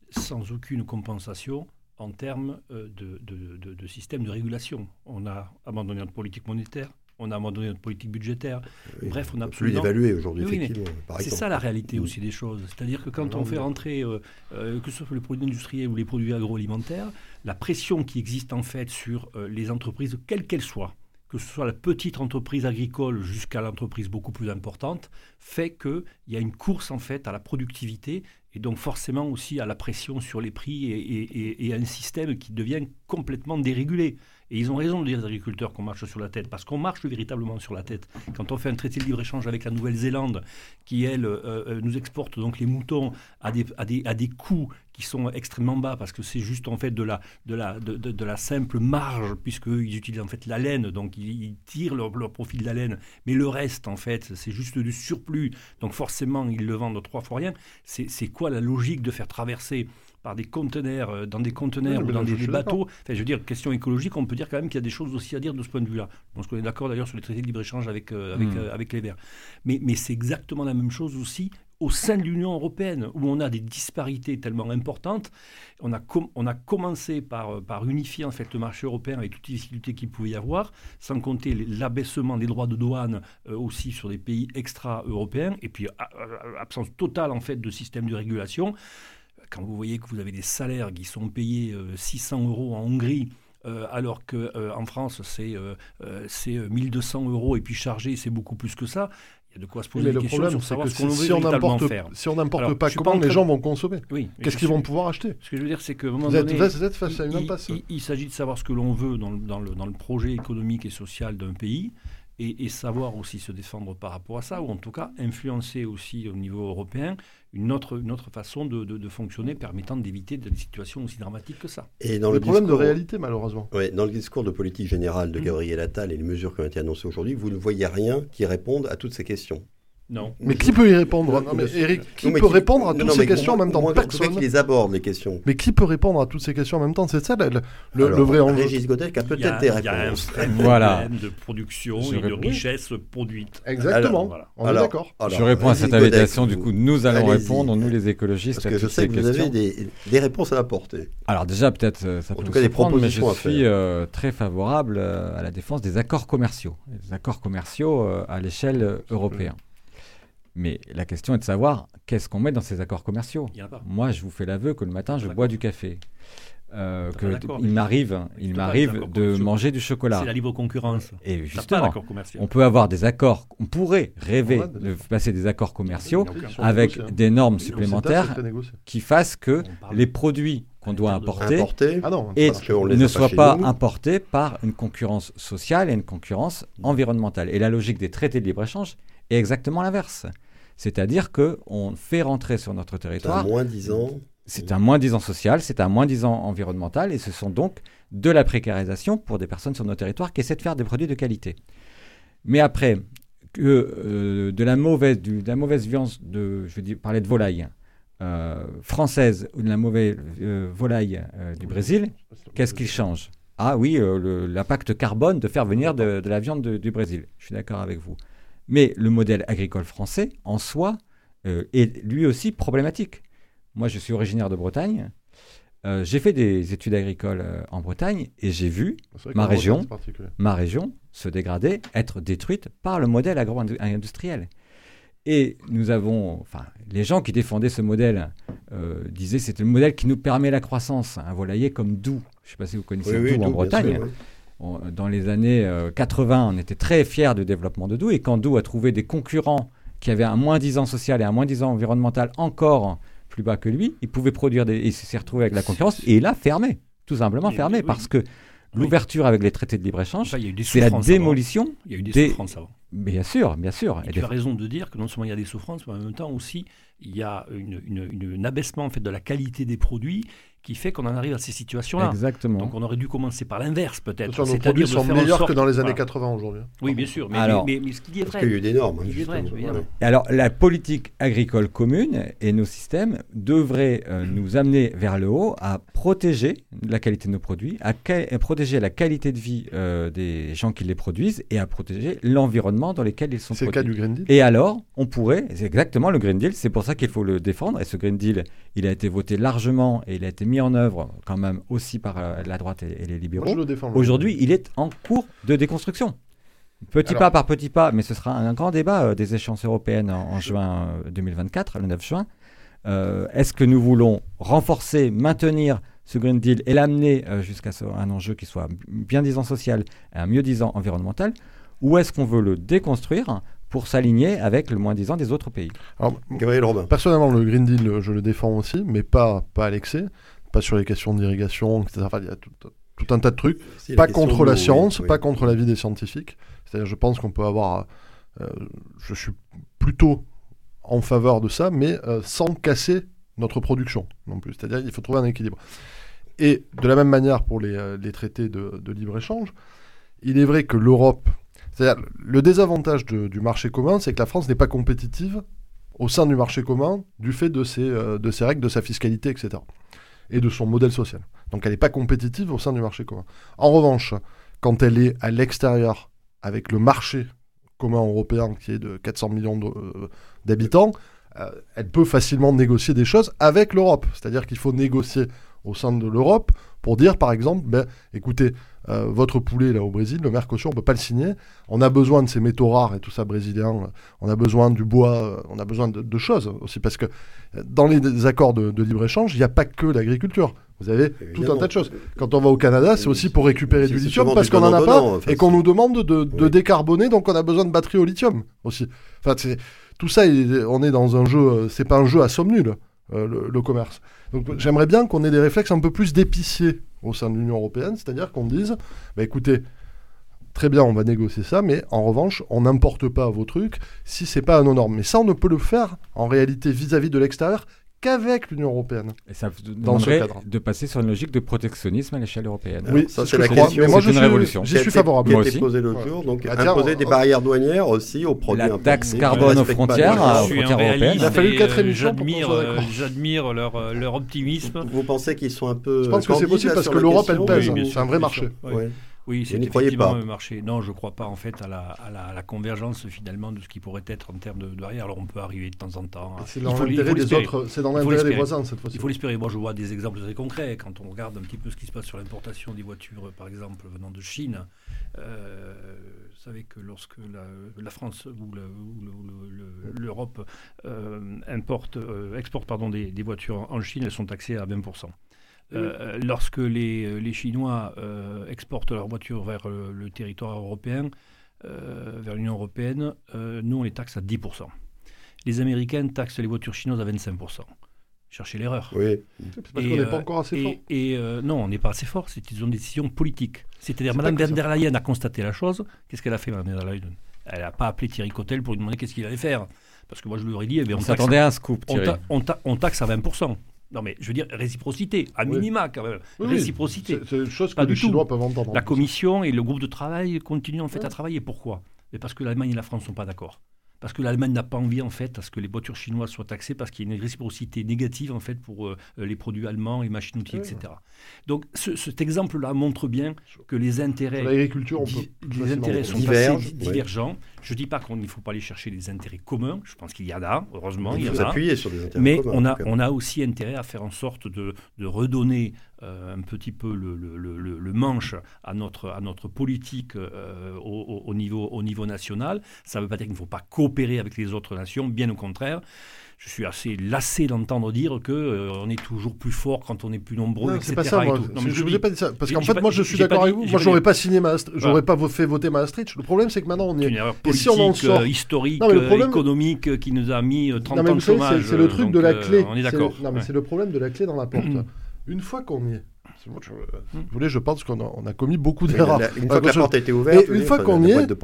sans aucune compensation en termes euh, de, système de régulation. On a abandonné notre politique monétaire, on a abandonné notre politique budgétaire. Bref, on a absolument... Plus évalué aujourd'hui, effectivement. C'est ça la réalité mm. aussi des choses. C'est-à-dire que quand on fait rentrer, euh, que ce soit les produits industriels ou les produits agroalimentaires, la pression qui existe en fait sur les entreprises, quelles qu'elles soient, que ce soit la petite entreprise agricole jusqu'à l'entreprise beaucoup plus importante, fait qu'il y a une course en fait à la productivité et donc forcément aussi à la pression sur les prix et, à un système qui devient complètement dérégulé. Et ils ont raison de dire, les agriculteurs, qu'on marche sur la tête, parce qu'on marche véritablement sur la tête. Quand on fait un traité de libre-échange avec la Nouvelle-Zélande, qui, elle, euh, euh, nous exporte donc les moutons à des, à des, à des coûts qui sont extrêmement bas parce que c'est juste en fait de la, de la, de, de, la simple marge puisqu'ils utilisent en fait la laine, donc ils, tirent leur, leur, profit de la laine, mais le reste en fait c'est juste du surplus, donc forcément ils le vendent trois fois rien. C'est quoi la logique de faire traverser par des conteneurs, euh, dans des conteneurs ou dans des, bateaux. Enfin, je veux dire, question écologique, on peut dire quand même qu'il y a des choses aussi à dire de ce point de vue-là. On se connaît d'accord d'ailleurs sur les traités de libre-échange avec, euh, avec, hmm. euh, avec les Verts? Mais, mais c'est exactement la même chose aussi au sein de l'Union européenne, où on a des disparités tellement importantes. On a, on a commencé par, par unifier en fait, le marché européen avec toutes les difficultés qu'il pouvait y avoir, sans compter l'abaissement des droits de douane aussi sur des pays extra-européens, et puis absence totale en fait, de système de régulation quand vous voyez que vous avez des salaires qui sont payés 600 euh, euros en Hongrie, euh, alors qu'en euh, France, c'est c'est 1200 euros et puis chargé, c'est beaucoup plus que ça. Il y a de quoi se poser des questions sur savoir ce qu'on si, on faire. Si on n'importe pas comment les gens vont consommer oui, Qu'est-ce qu'ils vont pouvoir acheter? Ce que je veux dire, c'est que moment donné, il, s'agit de savoir ce que l'on veut dans, dans, le, dans le projet économique et social d'un pays et, savoir aussi se défendre par rapport à ça, ou en tout cas influencer aussi au niveau européen une autre, une autre façon de, de, fonctionner permettant d'éviter des situations aussi dramatiques que ça. Et dans le, problème de réalité, malheureusement. Oui, dans le discours de politique générale de mmh. Gabriel Attal et les mesures qui ont été annoncées aujourd'hui, vous ne voyez rien qui réponde à toutes ces questions. Non. Mais qui peut y répondre Non, mais Eric, qui peut répondre à toutes ces questions en même temps Personne. qui les aborde, les questions. Mais qui peut répondre à toutes ces questions en même temps C'est ça le, le, vrai enjeu. Régis Godet a peut-être des réponses. Il y a un voilà. de production et de richesse produite. Exactement. On est d'accord. Je réponds à cette invitation. Du coup, nous allons répondre, nous les écologistes, Parce que je sais que vous avez des réponses à apporter. Alors déjà, peut-être, euh, ça peut tout cas, des propositions mais je suis euh, très favorable euh, à la défense des accords commerciaux. Des accords commerciaux à l'échelle européenne. Mais la question est de savoir qu'est-ce qu'on met dans ces accords commerciaux. Moi, je vous fais l'aveu que le matin, je bois du café. Euh, que il m'arrive, il m'arrive de manger du chocolat. C'est la libre concurrence. Et justement, on peut avoir des accords, on pourrait rêver de passer des accords commerciaux avec des normes supplémentaires qui fassent que les produits qu'on doit importer, ah et ne soient pas importés par une concurrence sociale et une concurrence environnementale. Et la logique des traités de libre-échange est exactement l'inverse. C'est-à-dire qu'on fait rentrer sur notre territoire. C'est un moins 10 ans. C'est un moins 10 ans social, c'est un moins 10 ans environnemental, et ce sont donc de la précarisation pour des personnes sur notre territoire qui essaient de faire des produits de qualité. Mais après, que euh, de, la mauvaise, de la mauvaise viande, de, je vais parler de volaille euh, française ou de la mauvaise euh, volaille du Brésil, qu'est-ce qui change? Ah oui, l'impact carbone de faire venir de, la viande du Brésil. Je suis d'accord avec vous. Mais le modèle agricole français, en soi, euh, est lui aussi problématique. Moi, je suis originaire de Bretagne. Euh, j'ai fait des études agricoles euh, en Bretagne et j'ai vu ma région, ma région se dégrader, être détruite par le modèle agro-industriel. Et nous avons, enfin, les gens qui défendaient ce modèle disaient que c'était le modèle qui nous permet la croissance. Un volailler comme Doux, je ne sais pas si vous connaissez Doux en Bretagne dans les années 80, euh, on était très fiers du développement de Doux. Et quand Doux a trouvé des concurrents qui avaient un moins 10 ans social et un moins 10 ans environnemental encore plus bas que lui, il pouvait produire des. Il s'est retrouvé avec la concurrence et il a fermé, tout simplement fermé, parce que L'ouverture avec les traités de libre-échange, c'est la démolition. Il y a eu des, des- souffrances avant. Bien sûr, bien sûr. Et Et tu des- as raison de dire que non seulement il y a des souffrances, mais en même temps aussi, il y a une, une- une- un abaissement en fait, de la qualité des produits qui fait qu'on en arrive à ces situations-là. Exactement. Donc on aurait dû commencer par l'inverse peut-être. Nos produits sont meilleurs sorte- que dans les années voilà. 80 aujourd'hui. Oui, bien sûr. Mais, Alors- mais, mais- mais ce dit est Parce vrai. qu'il y a eu des normes. hein, Il est vrai, alors, la politique agricole commune et nos systèmes devraient euh, nous amener vers le haut à protéger la qualité de nos produits, à, protéger la qualité de vie euh, des gens qui les produisent et à protéger l'environnement dans lequel ils sont C'est le produits. cas du Green Deal. Et alors, on pourrait, c'est exactement le Green Deal, c'est pour ça qu'il faut le défendre. Et ce Green Deal, il a été voté largement et il a été mis en œuvre quand même aussi par euh, la droite et, et les libéraux. Aujourd'hui, il est en cours de déconstruction. Petit Alors- pas par petit pas, mais ce sera un grand débat euh, des échéances européennes en, en juin euh, 2024, le 9 juin. Euh, Est-ce que nous voulons renforcer, maintenir ce Green Deal et l'amener euh, jusqu'à un enjeu qui soit bien disant social et un mieux disant environnemental Ou est-ce qu'on veut le déconstruire pour s'aligner avec le moins disant des autres pays? Alors, Gabriel Robin. Personnellement, le Green Deal, euh, je le défends aussi, mais pas, pas à l'excès, pas sur les questions d'irrigation, etc. Enfin, il y a tout, tout un tas de trucs. Pas contre la science, oui, pas contre l'avis des scientifiques. C'est-à-dire, je pense qu'on peut avoir. euh, je suis plutôt en faveur de ça, mais euh, sans casser notre production non plus. C'est-à-dire, il faut trouver un équilibre. Et de la même manière pour les, euh, les traités de, de libre-échange, il est vrai que l'Europe. C'est-à-dire, le désavantage de- du marché commun, c'est que la France n'est pas compétitive au sein du marché commun du fait de ses, de ses règles, de sa fiscalité, etc. Et de son modèle social. Donc elle n'est pas compétitive au sein du marché commun. En revanche, quand elle est à l'extérieur, avec le marché commun européen qui est de 400 millions euh, d'habitants, euh, elle peut facilement négocier des choses avec l'Europe. C'est-à-dire qu'il faut négocier au sein de l'Europe pour dire, par exemple, ben, écoutez, euh, votre poulet là au Brésil, le Mercosur, on ne peut pas le signer. On a besoin de ces métaux rares et tout ça brésilien. euh, On a besoin du bois, euh, on a besoin de, de choses aussi. Parce que dans les, accords de, de libre-échange, il n'y a pas que l'agriculture. Vous avez tout un tas de choses. Quand on va au Canada, c'est aussi pour récupérer du lithium parce qu'on n'en a pas enfin, et qu'on nous demande de, de Oui. décarboner, donc on a besoin de batteries au lithium aussi. Enfin, tout ça, on est dans un jeu, c'est pas un jeu à somme nulle, le, le commerce. Donc j'aimerais bien qu'on ait des réflexes un peu plus d'épicier au sein de l'Union européenne, c'est-à-dire qu'on dise, bah écoutez, très bien, on va négocier ça, mais en revanche, on n'importe pas vos trucs si c'est pas à nos normes. Mais ça, on ne peut le faire en réalité vis-à-vis de l'extérieur qu'avec l'Union européenne. Et ça Dans ce demanderait cadre. de passer sur une logique de protectionnisme à l'échelle européenne. Alors, oui, ça, ce c'est la je crois. question. Mais moi, je une suis, révolution. j'y suis favorable. Qui a été aussi. posé l'autre Ouais. jour, donc Ah, tiens, imposer on- des barrières douanières aussi aux produits La taxe carbone aux frontières, aux suis un frontières européennes. réaliste Il a fallu quatre euh, émissions J'admire, euh, j'admire leur, euh, leur optimisme. Vous pensez qu'ils sont un peu. Je pense que c'est possible parce que l'Europe, elle pèse. C'est un vrai marché. Oui, c'est effectivement pas un marché. Non, je ne crois pas en fait à la, à la, à la convergence finalement de ce qui pourrait être en termes de, de barrières. Alors on peut arriver de temps en temps. à- C'est il dans l'intérêt des l'espérer. autres, c'est dans l'intérêt des voisins cette fois-ci. Il faut l'espérer. Moi, je vois des exemples très concrets. Quand on regarde un petit peu ce qui se passe sur l'importation des voitures, par exemple, venant de Chine, euh, vous savez que lorsque la, la France ou le- ou le- ou le- le- l'Europe euh, importe, euh, exporte pardon, des, des voitures en Chine, elles sont taxées à 20%. Euh, lorsque les, les Chinois euh, exportent leurs voitures vers euh, le territoire européen, euh, vers l'Union européenne, euh, nous on les taxe à 10%. Les Américains taxent les voitures chinoises à 25%. Cherchez l'erreur. Oui. C'est parce qu'on n'est euh, pas encore assez et, fort. et, euh, non, on n'est pas assez fort. C'est une décision politique. C'est-à-dire, van ça. der Leyen a constaté la chose. Qu'est-ce qu'elle a fait, Madame van der Leyen? Elle n'a pas appelé Thierry Cotel pour lui demander qu'est-ce qu'il allait faire. Parce que moi, je lui aurais dit, eh bien, On s'attendait à un scoop, on, Thierry. ta- on ta- on taxe à 20%. Non, mais je veux dire, réciprocité, à Oui. minima quand même. Oui, réciprocité. C'est une chose que Pas les du tout. Chinois peuvent entendre. en La commission et le groupe de travail continuent en fait Ouais. à travailler. Pourquoi? Mais Parce que l'Allemagne et la France ne sont pas d'accord. Parce que l'Allemagne n'a pas envie en fait à ce que les voitures chinoises soient taxées parce qu'il y a une réciprocité négative en fait pour euh, les produits allemands, les machines-outils, Ouais. etc. Donc ce- cet exemple-là montre bien que les intérêts, l'agriculture, les intérêts sont Divergent, assez di- ouais. divergents. Je ne dis pas qu'il ne faut pas aller chercher des intérêts communs. Je pense qu'il y en a, heureusement, il Il y faut en a. s'appuyer sur des intérêts Mais communs, on a, on a aussi intérêt à faire en sorte de, de redonner euh, un petit peu le, le- le- le- le manche à notre, à notre politique euh, au, au- au niveau, au niveau national. Ça ne veut pas dire qu'il ne faut pas coopérer avec les autres nations, bien au contraire. Je suis assez lassé d'entendre dire qu'on est toujours plus fort quand on est plus nombreux, Non, etc. c'est pas ça, et moi. tout. Non, mais je dis- ai pas dit ça. Parce qu'en fait, pas- moi, je suis d'accord avec vous. Moi, j'aurais pas signé Maast- Voilà. j'aurais pas fait voter Maastricht. Le problème, c'est que maintenant, on est. une erreur Et si politique, on en sort- euh, historique, Non, euh, problème- économique euh, qui nous a mis euh, 30 Non, mais ans de savez, chômage. c'est- le euh, truc donc, de la euh, clé. on est d'accord. Non, mais c'est le problème de la clé dans la porte. Une fois qu'on y est, je, vous voulez, je pense qu'on a, on a commis beaucoup d'erreurs. la- la- Une fois que la je- porte a été ouverte, une fois qu'on la y est, de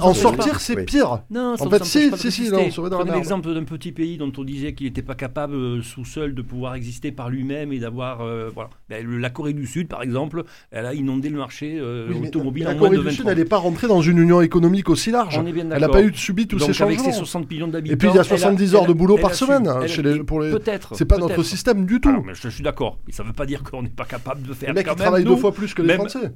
En sortir, c'est pire. Non, ça En fait, si, si, si, là, on la l'exemple d'un petit pays dont on disait qu'il n'était pas capable euh, sous seul de pouvoir exister par lui-même et d'avoir. euh, voilà. Ben, la Corée du Sud, par exemple, elle a inondé le marché euh, Oui, mais automobile la en moins Corée de du 20 Sud, elle n'est pas rentrée dans une union économique aussi large. On est bien Elle n'a pas eu subi tous ces avec ses changements. 60 millions d'habitants. Et puis il y a elle 70 a- heures de boulot par semaine hein, elle a- chez les, pour les. Peut-être. C'est pas notre système du tout. Je suis d'accord. Mais ça ne veut pas dire qu'on n'est pas capable de faire Les mecs quand ils même, travaillent nous, deux fois plus que les même- Français.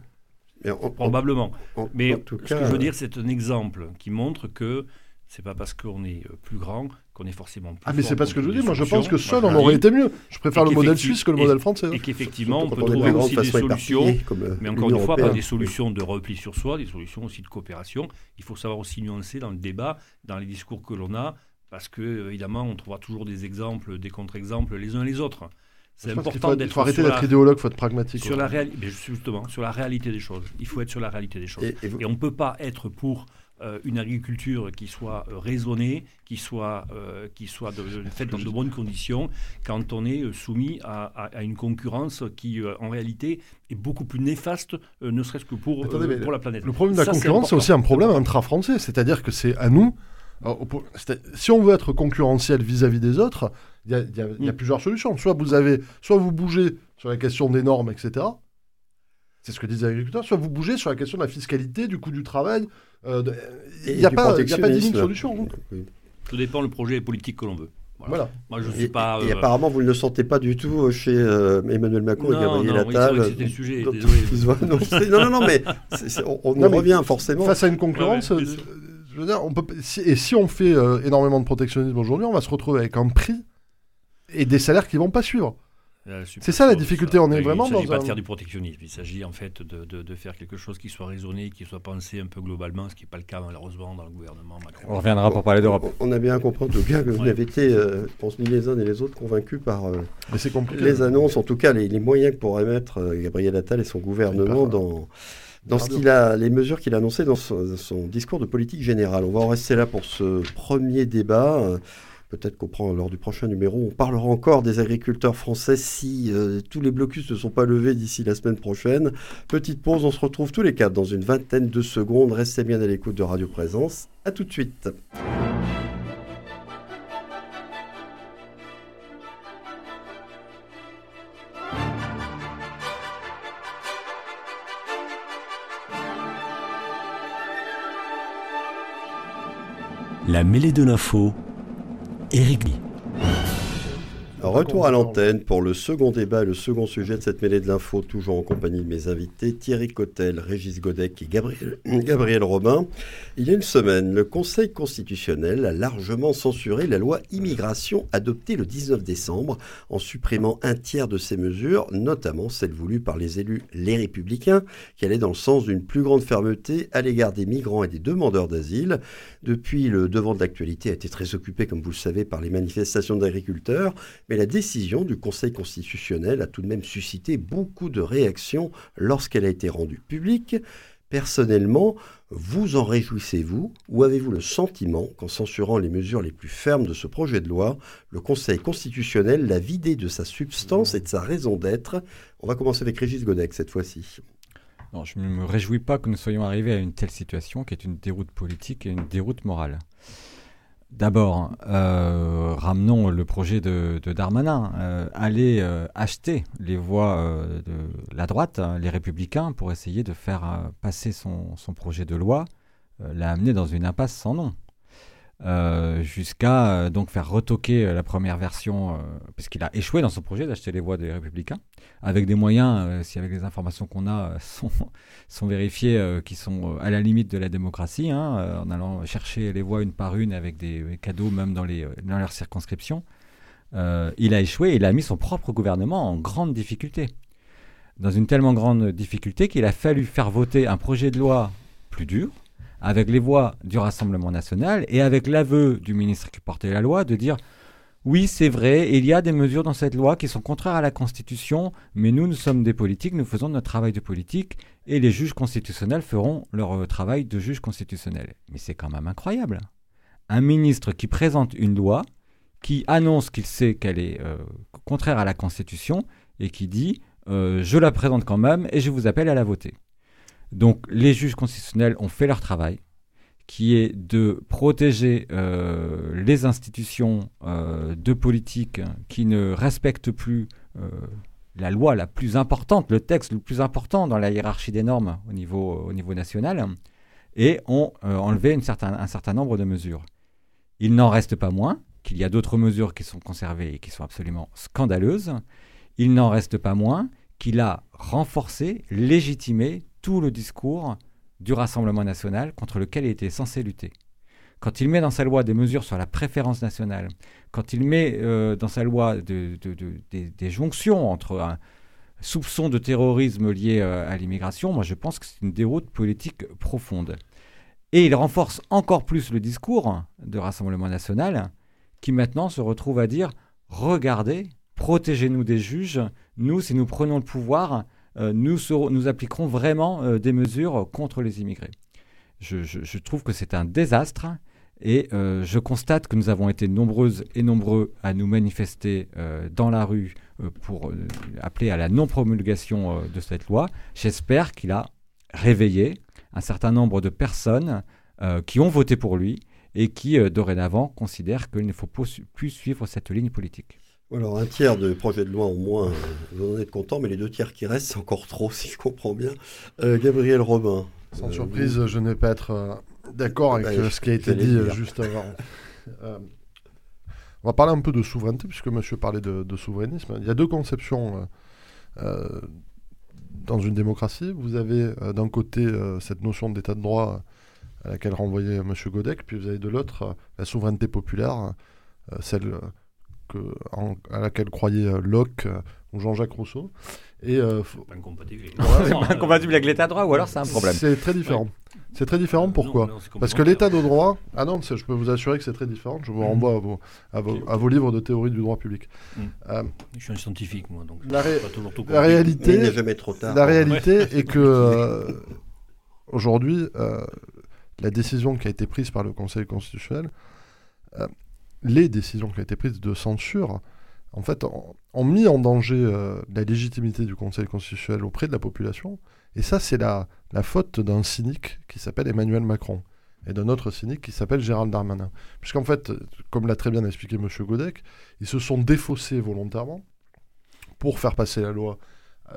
Probablement. en- Mais en tout ce cas, que je veux dire, c'est un exemple qui montre que c'est pas parce qu'on est euh, plus grand qu'on est forcément plus Ah mais c'est pas ce que je dis. des Moi je pense solutions. que seul on aurait été mieux. Je préfère le modèle suisse que le modèle français. hein. Et qu'effectivement, on peut trouver aussi des solutions. euh, Mais encore une fois, pas des solutions de repli sur soi, des solutions aussi de coopération. Il faut savoir aussi nuancer dans le débat, dans les discours que l'on a, parce que évidemment, on trouvera toujours des exemples, des contre-exemples les uns les autres. C'est important faut, il d'être faut arrêter d'être idéologue, faut être pragmatique. sur la réalité, justement, sur la réalité des choses. Il faut être sur la réalité des choses. Et- et vous- Et on ne peut pas être pour euh, une agriculture qui soit euh, raisonnée, qui soit, euh, qui soit de- faite dans de bonnes conditions, quand on est soumis à, à- à une concurrence qui, en réalité, est beaucoup plus néfaste, ne serait-ce que pour, Attendez, mais pour la planète. Le problème de la Ça, concurrence, c'est aussi un problème intra-français. C'est-à-dire que c'est à nous. Alors, si on veut être concurrentiel vis-à-vis des autres, il y a, y y Mm. plusieurs solutions. Soit vous avez, soit vous bougez sur la question des normes, etc. C'est ce que disent les agriculteurs. Soit vous bougez sur la question de la fiscalité, du coût du travail. euh, et Il n'y a, pas- il y a pas 10 000 protectionnisme. solutions. hein. Oui. Tout dépend le projet politique que l'on veut. Voilà. Voilà. Moi, je ne Et, et euh, apparemment, vous ne le sentez pas du tout chez euh, Emmanuel Macron et Non, Gabriel non, oui, c'est Attal. c'était le sujet, désolé. non, non, non, mais c'est- c'est- on, on y Non, mais revient forcément. Face à une concurrence, Ouais, ouais. Je veux dire, on peut, si- et si on fait euh, énormément de protectionnisme aujourd'hui, on va se retrouver avec un prix et des salaires qui vont pas suivre. C'est ça, la difficulté, on est Oui, vraiment Il ne s'agit dans pas un- de faire du protectionnisme, il s'agit en fait de, de- de faire quelque chose qui soit raisonné, qui soit pensé un peu globalement, ce qui n'est pas le cas malheureusement dans le gouvernement Macron. On reviendra pour parler d'Europe. On on a bien compris en tout cas que vous Ouais. avez été, euh, je pense, ni les uns ni les autres convaincus par euh, les annonces, en tout cas les, les moyens que pourrait mettre euh, Gabriel Attal et son gouvernement Hyper, dans, ce qu'il a, les mesures qu'il a annoncées dans son, son discours de politique générale. On va en rester là pour ce premier débat. Euh, Peut-être qu'au pro- lors du prochain numéro, on parlera encore des agriculteurs français si euh, tous les blocus ne sont pas levés d'ici la semaine prochaine. Petite pause, on se retrouve tous les quatre dans une vingtaine de secondes. Restez bien à l'écoute de Radio Présence. À tout de suite. La mêlée de l'info, Éric Lee. Retour à l'antenne pour le second débat, le second sujet de cette mêlée de l'info, toujours en compagnie de mes invités Thierry Cotel, Régis Godec et Gabriel, Gabriel Robin. Il y a une semaine, le Conseil constitutionnel a largement censuré la loi immigration adoptée le 19 décembre en supprimant un tiers de ses mesures, notamment celles voulues par les élus Les Républicains, qui allaient dans le sens d'une plus grande fermeté à l'égard des migrants et des demandeurs d'asile. Depuis, le devant de l'actualité a été très occupé, comme vous le savez, par les manifestations d'agriculteurs. Mais la décision du Conseil constitutionnel a tout de même suscité beaucoup de réactions lorsqu'elle a été rendue publique. Personnellement, vous en réjouissez-vous ou avez-vous le sentiment qu'en censurant les mesures les plus fermes de ce projet de loi, le Conseil constitutionnel l'a vidé de sa substance et de sa raison d'être? On va commencer avec Régis Godec cette fois-ci. Je ne me réjouis pas que nous soyons arrivés à une telle situation qui est une déroute politique et une déroute morale. D'abord, euh, ramenons le projet de, Darmanin. Euh, aller euh, acheter les voix de la droite, hein, les républicains, pour essayer de faire passer son, son projet de loi, l'a amené dans une impasse sans nom. Euh, jusqu'à euh, donc faire retoquer euh, la première version, euh, puisqu'il a échoué dans son projet d'acheter les voix des républicains, avec des moyens, si avec les informations qu'on a, sont, euh, qui sont à la limite de la démocratie, hein, en allant chercher les voix une par une avec des cadeaux même dans, les, dans leurs circonscriptions. Il a échoué il a mis son propre gouvernement en grande difficulté. Dans une tellement grande difficulté qu'il a fallu faire voter un projet de loi plus dur, avec les voix du Rassemblement national et avec l'aveu du ministre qui portait la loi de dire oui, c'est vrai, il y a des mesures dans cette loi qui sont contraires à la Constitution, mais nous, nous sommes des politiques, nous faisons notre travail de politique et les juges constitutionnels feront leur euh, travail de juges constitutionnels. Mais c'est quand même incroyable. Un ministre qui présente une loi, qui annonce qu'il sait qu'elle est euh, contraire à la Constitution et qui dit euh, je la présente quand même et je vous appelle à la voter. Donc les juges constitutionnels ont fait leur travail, qui est de protéger euh, les institutions euh, de politique qui ne respectent plus la loi la plus importante, le texte le plus important dans la hiérarchie des normes au niveau, au niveau national, et ont enlevé un certain nombre de mesures. Il n'en reste pas moins qu'il y a d'autres mesures qui sont conservées et qui sont absolument scandaleuses. Il n'en reste pas moins qu'il a renforcé, légitimé tout le discours du Rassemblement national contre lequel il était censé lutter. Quand il met dans sa loi des mesures sur la préférence nationale, quand il met euh, dans sa loi des, jonctions entre un soupçon de terrorisme lié euh, à l'immigration, moi je pense que c'est une déroute politique profonde. Et il renforce encore plus le discours de Rassemblement national, qui maintenant se retrouve à dire regardez, protégez-nous des juges, nous, si nous prenons le pouvoir, euh, nous, nous, appliquerons vraiment euh, des mesures contre les immigrés. Je, trouve que c'est un désastre et euh, je constate que nous avons été nombreuses et nombreux à nous manifester dans la rue pour appeler à la non-promulgation de cette loi. J'espère qu'il a réveillé un certain nombre de personnes qui ont voté pour lui et qui, dorénavant, considèrent qu'il ne faut plus suivre cette ligne politique. Alors un tiers de projet de loi au moins, euh, vous en êtes content, mais les deux tiers qui restent, c'est encore trop, si je comprends bien. Euh, Gabriel Robin. Sans euh, surprise, je ne vais pas être d'accord avec bah, ce qui a été dit juste avant. on va parler un peu de souveraineté, puisque monsieur parlait de, souverainisme. Il y a deux conceptions dans une démocratie. Vous avez d'un côté cette notion d'état de droit à laquelle renvoyait monsieur Godec, puis vous avez de l'autre la souveraineté populaire, celle à laquelle croyait euh, Locke euh, ou Jean-Jacques Rousseau. Et euh, pas incompatible. pas incompatible avec l'état de droit, ou alors c'est un problème. C'est très différent. C'est très différent. Pourquoi Parce que l'état de droit. Ah non, je peux vous assurer que c'est très différent. Je vous mm. renvoie à vos, à vos, livres de théorie du droit public. Mm. je suis un scientifique, moi, donc. La, la réalité. jamais trop tard. La réalité est que aujourd'hui, la décision qui a été prise par le Conseil constitutionnel les décisions qui ont été prises de censure, en fait, ont, mis en danger euh, la légitimité du Conseil constitutionnel auprès de la population. Et ça, c'est la, la faute d'un cynique qui s'appelle Emmanuel Macron et d'un autre cynique qui s'appelle Gérald Darmanin. Puisqu'en fait, comme l'a très bien expliqué M. Godec, ils se sont défaussés volontairement pour faire passer la loi euh,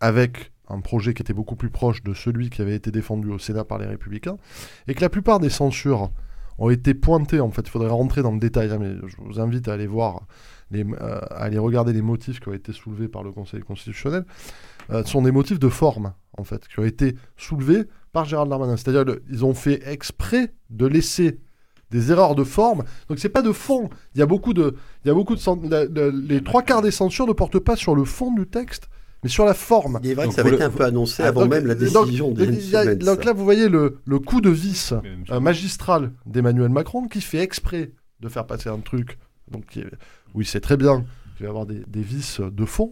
avec un projet qui était beaucoup plus proche de celui qui avait été défendu au Sénat par les Républicains, et que la plupart des censures ont été pointés. En fait, il faudrait rentrer dans le détail, hein, mais je vous invite à aller voir, euh, à aller regarder les motifs qui ont été soulevés par le Conseil constitutionnel. Euh, sont des motifs de forme, en fait, qui ont été soulevés par Gérald Darmanin. C'est-à-dire qu'ils ont fait exprès de laisser des erreurs de forme. Donc c'est pas de fond. Il y a beaucoup de, il y a beaucoup de, les trois quarts des censures ne portent pas sur le fond du texte, mais sur la forme. Il est vrai que ça avait été un peu annoncé avant même la décision donc, donc là, vous voyez le, le coup de vis euh, magistral d'Emmanuel Macron qui fait exprès de faire passer un truc donc, où il sait très bien qu'il va y avoir des, des vices de fond.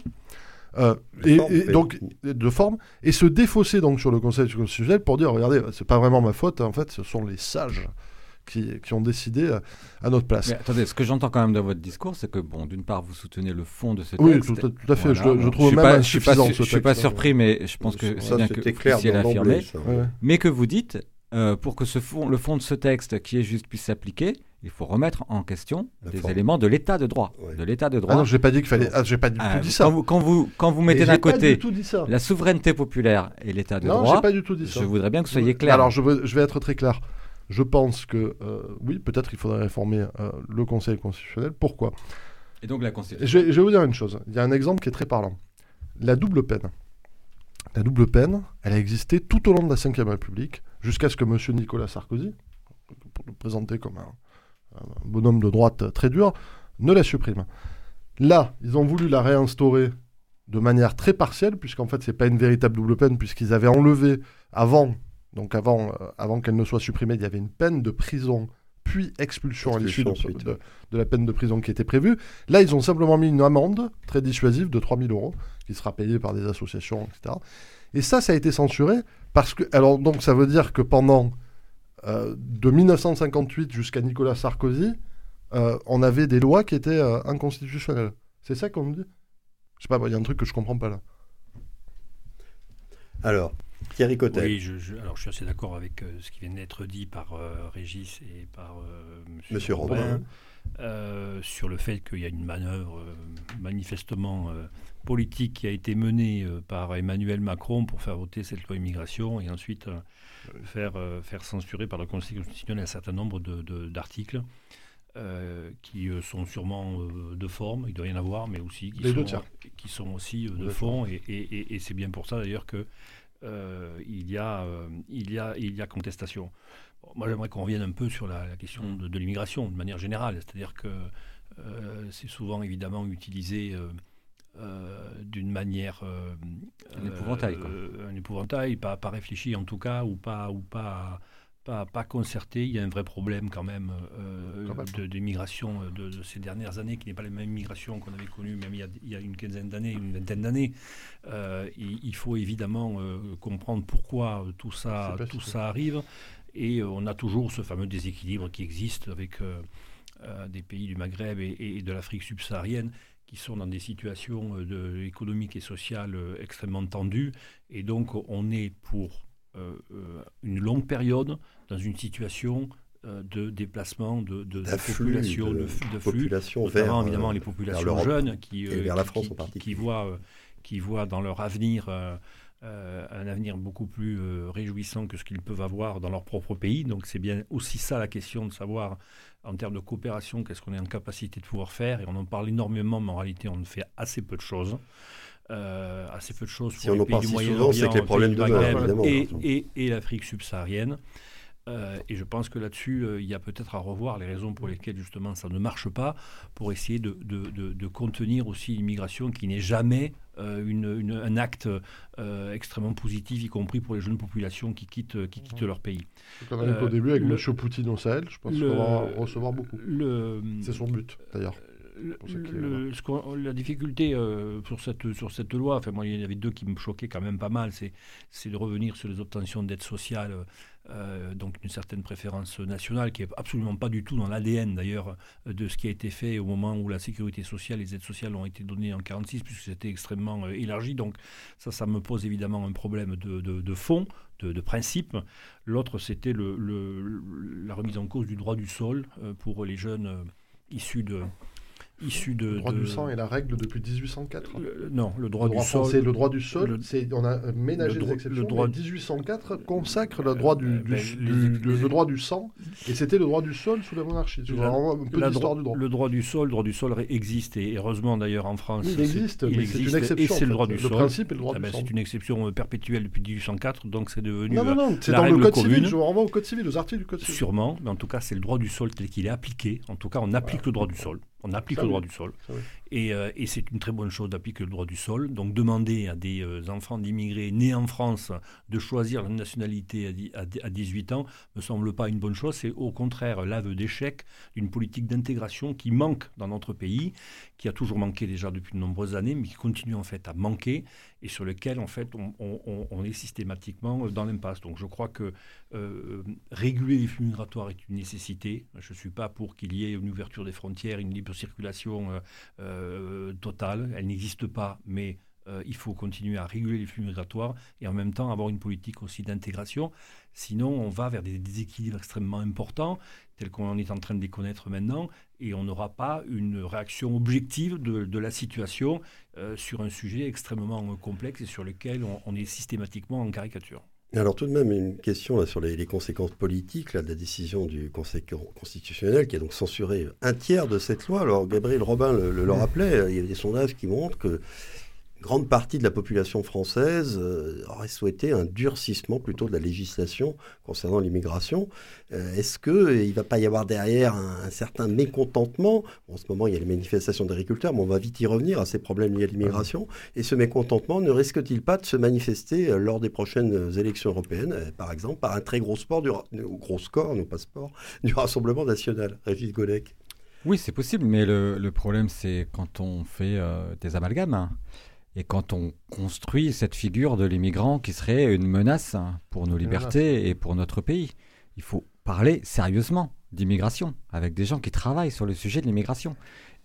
Euh, et, donc de forme et se défausser donc sur le Conseil constitutionnel pour dire regardez c'est pas vraiment ma faute en fait ce sont les sages qui, ont décidé euh, à notre place. Mais attendez, ce que j'entends quand même dans votre discours, c'est que, bon, d'une part, vous soutenez le fond de ce texte. Oui, tout, à fait. Je, je, trouve même pas, je ne suis pas surpris, mais je pense que c'est bien que vous l'affirmez. Mais que vous dites, euh, pour que ce fond, le fond de ce texte qui est juste puisse s'appliquer, il faut remettre en question des éléments de l'état de droit. De l'état de droit. Ah non, j'ai pas dit qu'il fallait. Ah, j'ai pas du tout ah, dit ça. Quand vous, quand vous, quand vous mettez d'un côté la souveraineté populaire et l'état de droit, non, j'ai pas du tout dit ça. Je voudrais bien que vous soyez clair. Alors, je, je vais être très clair. Je pense que euh, oui, peut-être qu'il faudrait réformer euh, le Conseil constitutionnel. Pourquoi? Et donc la Constitution. Je, vais vous dire une chose. Il y a un exemple qui est très parlant. La double peine. La double peine, elle a existé tout au long de la Ve République, jusqu'à ce que M. Nicolas Sarkozy, pour le présenter comme un, bonhomme de droite très dur, ne la supprime. Là, ils ont voulu la réinstaurer de manière très partielle, puisqu'en fait, ce n'est pas une véritable double peine, puisqu'ils avaient enlevé avant donc avant, euh, avant qu'elle ne soit supprimée, il y avait une peine de prison puis expulsion, à l'issue de, la peine de prison qui était prévue. Là, ils ont simplement mis une amende très dissuasive de 3000 euros, qui sera payée par des associations, etc. Et ça, ça a été censuré parce que... Alors, donc, ça veut dire que pendant... Euh, de 1958 jusqu'à Nicolas Sarkozy, euh, on avait des lois qui étaient inconstitutionnelles. C'est ça qu'on me dit? Je sais pas, il y a un truc que je comprends pas là. Alors, Thierry Cotel. Oui, je, alors je suis assez d'accord avec euh, ce qui vient d'être dit par euh, Régis et par euh, Monsieur, Robin, sur le fait qu'il y a une manœuvre manifestement politique qui a été menée par Emmanuel Macron pour faire voter cette loi immigration et ensuite faire, faire censurer par le Conseil constitutionnel un certain nombre d'articles. qui sont sûrement de forme, il doit y en avoir, mais aussi qui, sont, qui sont, aussi de fond. Et, et c'est bien pour ça d'ailleurs que euh, il, y a, euh, il, y a, il y a contestation. moi, j'aimerais qu'on revienne un peu sur la, question mm. de, l'immigration, de manière générale. C'est-à-dire que euh, c'est souvent évidemment utilisé d'une manière un épouvantail, un épouvantail, pas, pas réfléchi en tout cas, ou pas, ou pas pas, concerté. Il y a un vrai problème quand même euh, d'immigration euh, de, ces dernières années, qui n'est pas la même immigration qu'on avait connue même il y a, une quinzaine d'années, une vingtaine d'années. Euh, il, faut évidemment comprendre pourquoi tout ça, tout ça arrive. Et on a toujours ce fameux déséquilibre qui existe avec des pays du Maghreb et, de l'Afrique subsaharienne qui sont dans des situations de, économiques et sociales extrêmement tendues. Et donc on est pour une longue période dans une situation euh, de déplacement de, de, de population, de, de flux, notamment évidemment les populations jeunes qui, euh, la France qui, qui, voient, euh, qui voient dans leur avenir un avenir beaucoup plus réjouissant que ce qu'ils peuvent avoir dans leur propre pays. Donc c'est bien aussi ça la question de savoir en termes de coopération qu'est-ce qu'on est en capacité de pouvoir faire. Et on en parle énormément, mais en réalité on ne fait assez peu de choses. Assez peu de choses si on en parle du Moyen-Orient, les problèmes de et, et, et l'Afrique subsaharienne. Euh, et je pense que là-dessus, euh, il y a peut-être à revoir les raisons pour lesquelles justement ça ne marche pas, pour essayer de, de, contenir aussi l'immigration qui n'est jamais euh, une, un acte extrêmement positif, y compris pour les jeunes populations qui quittent, qui quittent leur pays. Comme on a au début avec le, M. Poutine au Sahel, je pense qu'il va recevoir beaucoup. C'est son but d'ailleurs. Le, la difficulté sur, cette, sur cette loi, enfin moi il y en avait deux qui me choquaient quand même pas mal, c'est de revenir sur les obtentions d'aide sociale euh, donc une certaine préférence nationale qui est absolument pas du tout dans l'ADN d'ailleurs de ce qui a été fait au moment où la sécurité sociale, les aides sociales ont été données en 46 puisque c'était extrêmement euh, élargi. Donc ça, ça me pose évidemment un problème de, de, fond, de, principe. L'autre, c'était le, la remise en cause du droit du sol euh, pour les jeunes issus de issu de. Le droit du sang est la règle depuis 1804. non, le droit, du sol. le droit du sol. c'est on a ménagé les exceptions. Le droit 1804 consacre le droit du, ben, le, droit du sang, et c'était le droit du sol sous la monarchie. un peu d'histoire du droit. Le droit du sol, le droit du sol existe et heureusement d'ailleurs en France. il existe, mais c'est une exception. Et c'est le droit du sol. Le principe est le droit ah du ben, sol. C'est une exception euh, perpétuelle depuis 1804, donc c'est devenu. Non, non, non, euh, c'est dans le code civil. Je renvoie au code civil, aux articles du code civil. Sûrement, mais en tout cas, c'est le droit du sol tel qu'il est appliqué. En tout cas, on applique le droit du sol. On applique le droit du sol. Euh, et, c'est une très bonne chose d'appliquer le droit du sol. Donc demander à des euh, enfants d'immigrés nés en France de choisir la nationalité à, à, 18 ans ne me semble pas une bonne chose. C'est au contraire l'aveu d'échec d'une politique d'intégration qui manque dans notre pays, qui a toujours manqué déjà depuis de nombreuses années, mais qui continue en fait à manquer et sur lequel en fait on, est systématiquement dans l'impasse. Donc je crois que euh, réguler les flux migratoires est une nécessité. Je ne suis pas pour qu'il y ait une ouverture des frontières, une libre circulation euh, totale. Elle n'existe pas, mais il faut continuer à réguler les flux migratoires et en même temps avoir une politique aussi d'intégration. Sinon, on va vers des déséquilibres extrêmement importants, tels qu'on est en train de les connaître maintenant, et on n'aura pas une réaction objective de, la situation sur un sujet extrêmement complexe et sur lequel on est systématiquement en caricature. Alors tout de même une question là, sur les, conséquences politiques là, de la décision du Conseil constitutionnel qui a donc censuré un tiers de cette loi. Alors Gabriel Robin le, le rappelait, il y a des sondages qui montrent que grande partie de la population française euh, aurait souhaité un durcissement plutôt de la législation concernant l'immigration. Euh, est-ce qu'il ne va pas y avoir derrière un, certain mécontentement? En ce moment, il y a les manifestations d'agriculteurs, mais on va vite y revenir à ces problèmes liés à l'immigration. Et ce mécontentement ne risque-t-il pas de se manifester euh, lors des prochaines élections européennes, par exemple, par un très gros, sport du, score, non pas sport, du Rassemblement national? Régis Golec oui, c'est possible, mais le, problème, c'est quand on fait des amalgames. Hein. Et quand on construit cette figure de l'immigrant qui serait une menace pour nos libertés et pour notre pays, il faut parler sérieusement d'immigration avec des gens qui travaillent sur le sujet de l'immigration.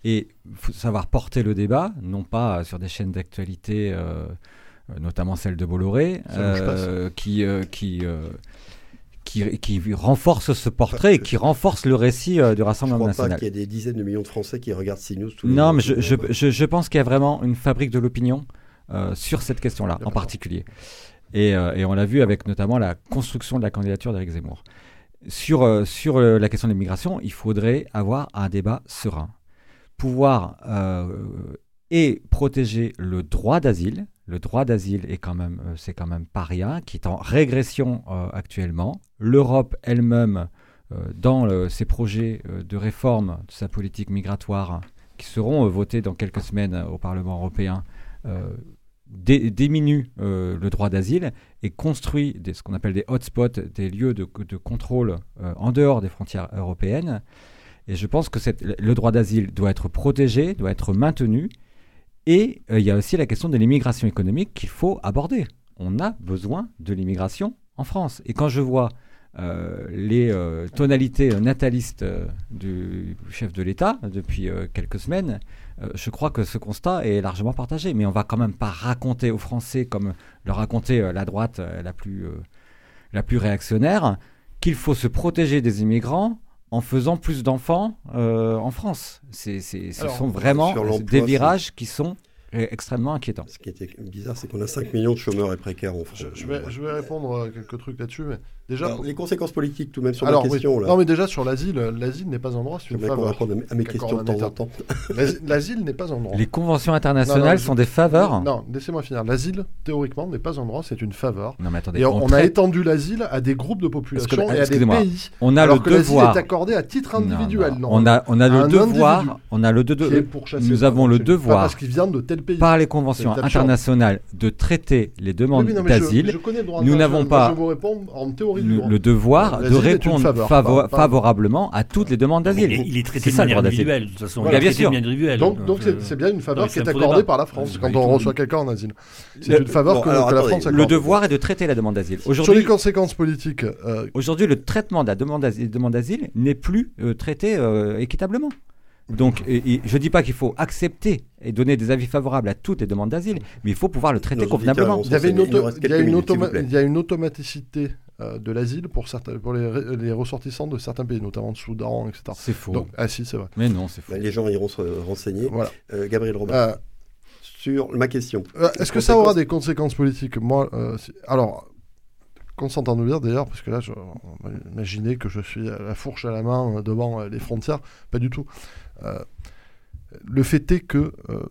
Et il faut savoir porter le débat, non pas sur des chaînes d'actualité euh, notamment celle de Bolloré, euh, qui, euh, qui, qui, qui renforce ce portrait et qui renforce le récit euh, du Je Rassemblement crois pas national. qu'il y ait des dizaines de millions de Français qui regardent CNews tous les Non, mais je, je, je, je pense qu'il y a vraiment une fabrique de l'opinion euh, sur cette question-là, en particulier. Et, euh, et on l'a vu avec notamment la construction de la candidature d'Éric Zemmour. Sur, sur la question de l'immigration, il faudrait avoir un débat serein. Pouvoir et protéger le droit d'asile. Le droit d'asile est quand même, euh, c'est quand même pas rien, qui est en régression euh, actuellement. L'Europe elle-même, euh, dans ses projets de réforme de sa politique migratoire, qui seront votés dans quelques semaines au Parlement européen, diminue le droit d'asile et construit ce qu'on appelle des hotspots, des lieux de, contrôle en dehors des frontières européennes. Et je pense que le droit d'asile doit être protégé, doit être maintenu. Et euh, il y a aussi la question de l'immigration économique qu'il faut aborder. On a besoin de l'immigration en France. Et quand je vois euh, les euh, tonalités natalistes du chef de l'État depuis quelques semaines, je crois que ce constat est largement partagé. Mais on va quand même pas raconter aux Français, comme le racontait la droite la plus réactionnaire, qu'il faut se protéger des immigrants en faisant plus d'enfants euh, en France. C'est, ce Alors, sont vraiment des virages qui sont extrêmement inquiétants. Ce qui était bizarre, c'est qu'on a 5 millions de chômeurs et précaires en France. Je, je vais, je vais répondre à quelques trucs là-dessus, mais déjà. Alors, les conséquences politiques, tout de même, sur Alors, ma oui. question. Là. Non, mais déjà sur l'asile, euh, l'asile n'est pas un droit, c'est une J'aimerais qu'on faveur. réponde à mes questions de temps en temps. L'asi- L'asile n'est pas un droit. Les conventions internationales Non, non, je- sont des faveurs. Non, laissez-moi finir. L'asile, théoriquement, n'est pas un droit, c'est une faveur. Non, mais attendez, Et on, on, a traite- étendu l'asile à des groupes de population Parce que- et à des pays. on a alors le que l'asile devoir. est accordé à titre individuel. non. non. On a, on a À le devoir. On a le de- qui est pourchassé nous avons le devoir parce qu'il vient de tel pays. par les conventions internationales de traiter les demandes oui, d'asile. le Nous n'avons pas Je vous réponds en théorie du le, le devoir de est répondre faveur, favo- pas- pas- favorablement à toutes les demandes Il est, d'asile. il est traité C'est de ça, le manière individuelle, de toute façon. Voilà, il est bien individuelle. Donc, donc Euh, c'est c'est bien une faveur qui est accordée par la France quand on reçoit quelqu'un en asile. C'est Le- une faveur que, la. France Le accorde. devoir est de traiter la demande d'asile. Sur les Aujourd'hui, conséquences politiques, euh, aujourd'hui, le traitement de la demande d'asile, n'est plus euh, traité euh, équitablement. Donc, et- et je ne dis pas qu'il faut accepter et donner des avis favorables à toutes les demandes d'asile, mais il faut pouvoir le traiter Nos convenablement. il y avait une, s'enseigner. Il nous auto- reste il y a une minutes, s'il vous automa- plaît. il y a une automaticité euh, de l'asile pour, certains, pour les, ressortissants de certains pays, notamment de Soudan, etc. C'est faux. Donc, ah si, c'est vrai. mais non, c'est faux. Bah, Les gens iront se renseigner. Voilà. Euh, Gabriel Robin, Euh, sur ma question. Euh, Est-ce que ça aura des conséquences politiques? Moi, euh, si- alors, qu'on s'entende bien d'ailleurs, parce que là, je, on va imaginer que je suis à la fourche à la main devant les frontières, pas du tout. Euh, le fait est que euh,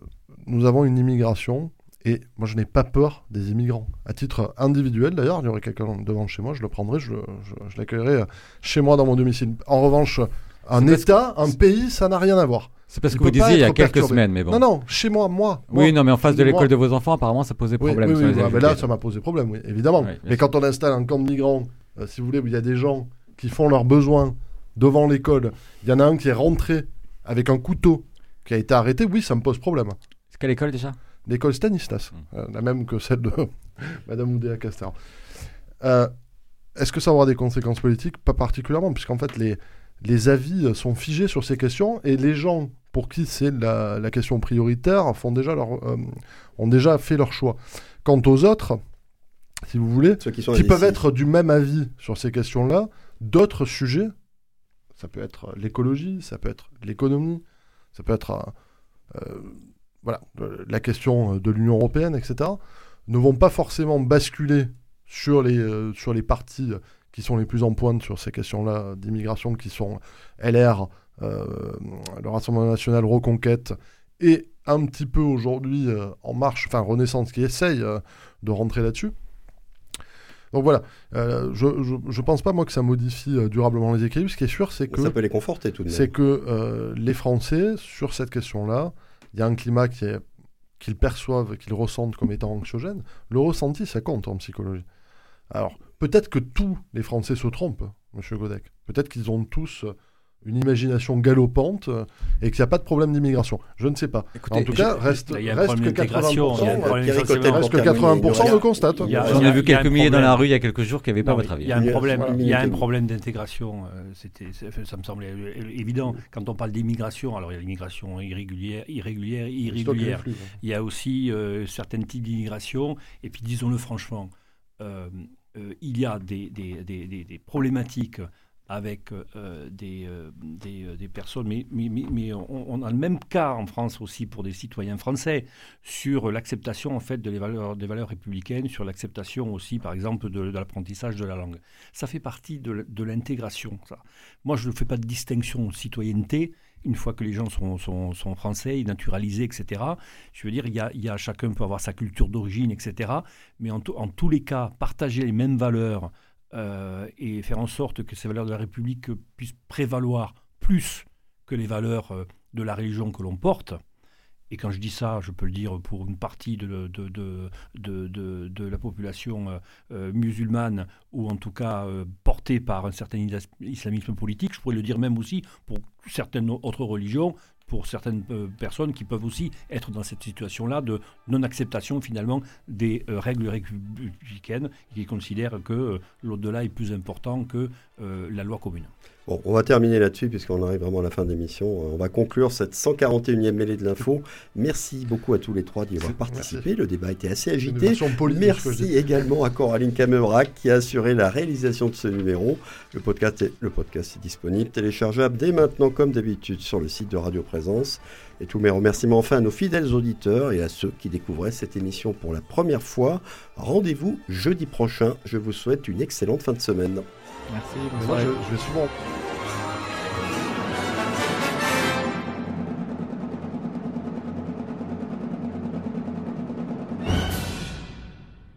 nous avons une immigration, et moi je n'ai pas peur des immigrants. À titre individuel d'ailleurs, il y aurait quelqu'un devant chez moi, je le prendrais, je, je- je l'accueillerais euh, chez moi dans mon domicile. En revanche, un État, un pays, ça n'a rien à voir. C'est parce Il que vous disiez il y a quelques perturbé. semaines, mais bon. Non, non, chez moi, moi. moi. Oui, non, mais en face de l'école de vos enfants, apparemment, ça posait Oui, problème. oui, oui, les bah, mais là, ça m'a posé problème, oui, évidemment. Oui, mais quand on installe un camp de migrants, euh, si vous voulez, où il y a des gens qui font leurs besoins devant l'école, il y en a un qui est rentré avec un couteau, qui a été arrêté, oui, ça me pose problème. C'est quelle école déjà? L'école Stanislas, Mm. euh, la même que celle de Madame Oudéa Castor. Euh, Est-ce que ça aura des conséquences politiques? Pas particulièrement, puisqu'en fait, les, les avis sont figés sur ces questions, et les gens pour qui c'est la, la question prioritaire font déjà leur, euh, ont déjà fait leur choix. Quant aux autres, si vous voulez, Ceux qui sont qui peuvent être du même avis sur ces questions-là, d'autres sujets, ça peut être l'écologie, ça peut être l'économie, ça peut être euh, euh, voilà, euh, la question de l'Union européenne, etc., ne vont pas forcément basculer sur les, euh, sur les partis qui sont les plus en pointe sur ces questions-là d'immigration, qui sont LR, euh, le Rassemblement national, Reconquête, et un petit peu aujourd'hui euh, En Marche, enfin Renaissance qui essaye euh, de rentrer là-dessus. Donc voilà, euh, je, je, je pense pas moi que ça modifie euh, durablement les équilibres. Ce qui est sûr, c'est que Ça peut les conforter tout de même. c'est que euh, les Français, sur cette question-là, il y a un climat qui est qu'ils perçoivent, qu'ils ressentent comme étant anxiogène. Le ressenti, ça compte en psychologie. Alors, peut-être que tous les Français se trompent, Monsieur Godec. Peut-être qu'ils ont tous une imagination galopante euh, et qu'il n'y a pas de problème d'immigration. Je ne sais pas. Écoutez, en tout cas, reste, 80%, il y a euh, reste que pour terminer, 80% Noria. le constate. Y a- J'en ai vu quelques milliers dans la rue il y a quelques jours qui n'avaient pas votre avis. Il y a un problème, voilà, il y a un une- problème d'intégration. euh, C'était, ça me semblait euh, évident. Quand on parle d'immigration, alors il y a l'immigration irrégulière, irrégulière, irrégulière. Il y a aussi euh, certains types d'immigration. Et puis, disons-le franchement, euh, euh, il y a des, des- des- des- des problématiques avec euh, des, euh, euh, des personnes, mais, on, a le même cas en France aussi pour des citoyens français sur l'acceptation en fait de les valeurs, des valeurs républicaines, sur l'acceptation aussi, par exemple, de, l'apprentissage de la langue. Ça fait partie de, de l'intégration. Ça. Moi, je ne fais pas de distinction citoyenneté. Une fois que les gens sont, sont, sont français, naturalisés, etc. Je veux dire, il y a, il y a chacun peut avoir sa culture d'origine, etc. Mais en tous les cas, partager les mêmes valeurs euh, et faire en sorte que ces valeurs de la République puissent prévaloir plus que les valeurs euh, de la religion que l'on porte. Et quand je dis ça, je peux le dire pour une partie de, de, de, de, de- la population euh, musulmane, ou en tout cas portée par un certain isla- islamisme politique. Je pourrais le dire même aussi pour certaines autres religions, pour certaines euh, personnes qui peuvent aussi être dans cette situation-là de non-acceptation finalement des euh, règles républicaines, qui considèrent que euh, l'au-delà est plus important que la loi commune. Bon, on va terminer là-dessus puisqu'on arrive vraiment à la fin de l'émission. Euh, On va conclure cette 141e mêlée de l'info. Merci beaucoup à tous les trois d'y avoir participé. Le débat était assez agité. polie Merci également à Coraline Camevrac qui a assuré la réalisation de ce numéro. Le podcast est, le podcast est disponible, téléchargeable dès maintenant comme d'habitude sur le site de Radio Présence. Et tous mes remerciements enfin à nos fidèles auditeurs et à ceux qui découvraient cette émission pour la première fois. Rendez-vous jeudi prochain. Je vous souhaite une excellente fin de semaine. Merci. Moi, je, je vais souvent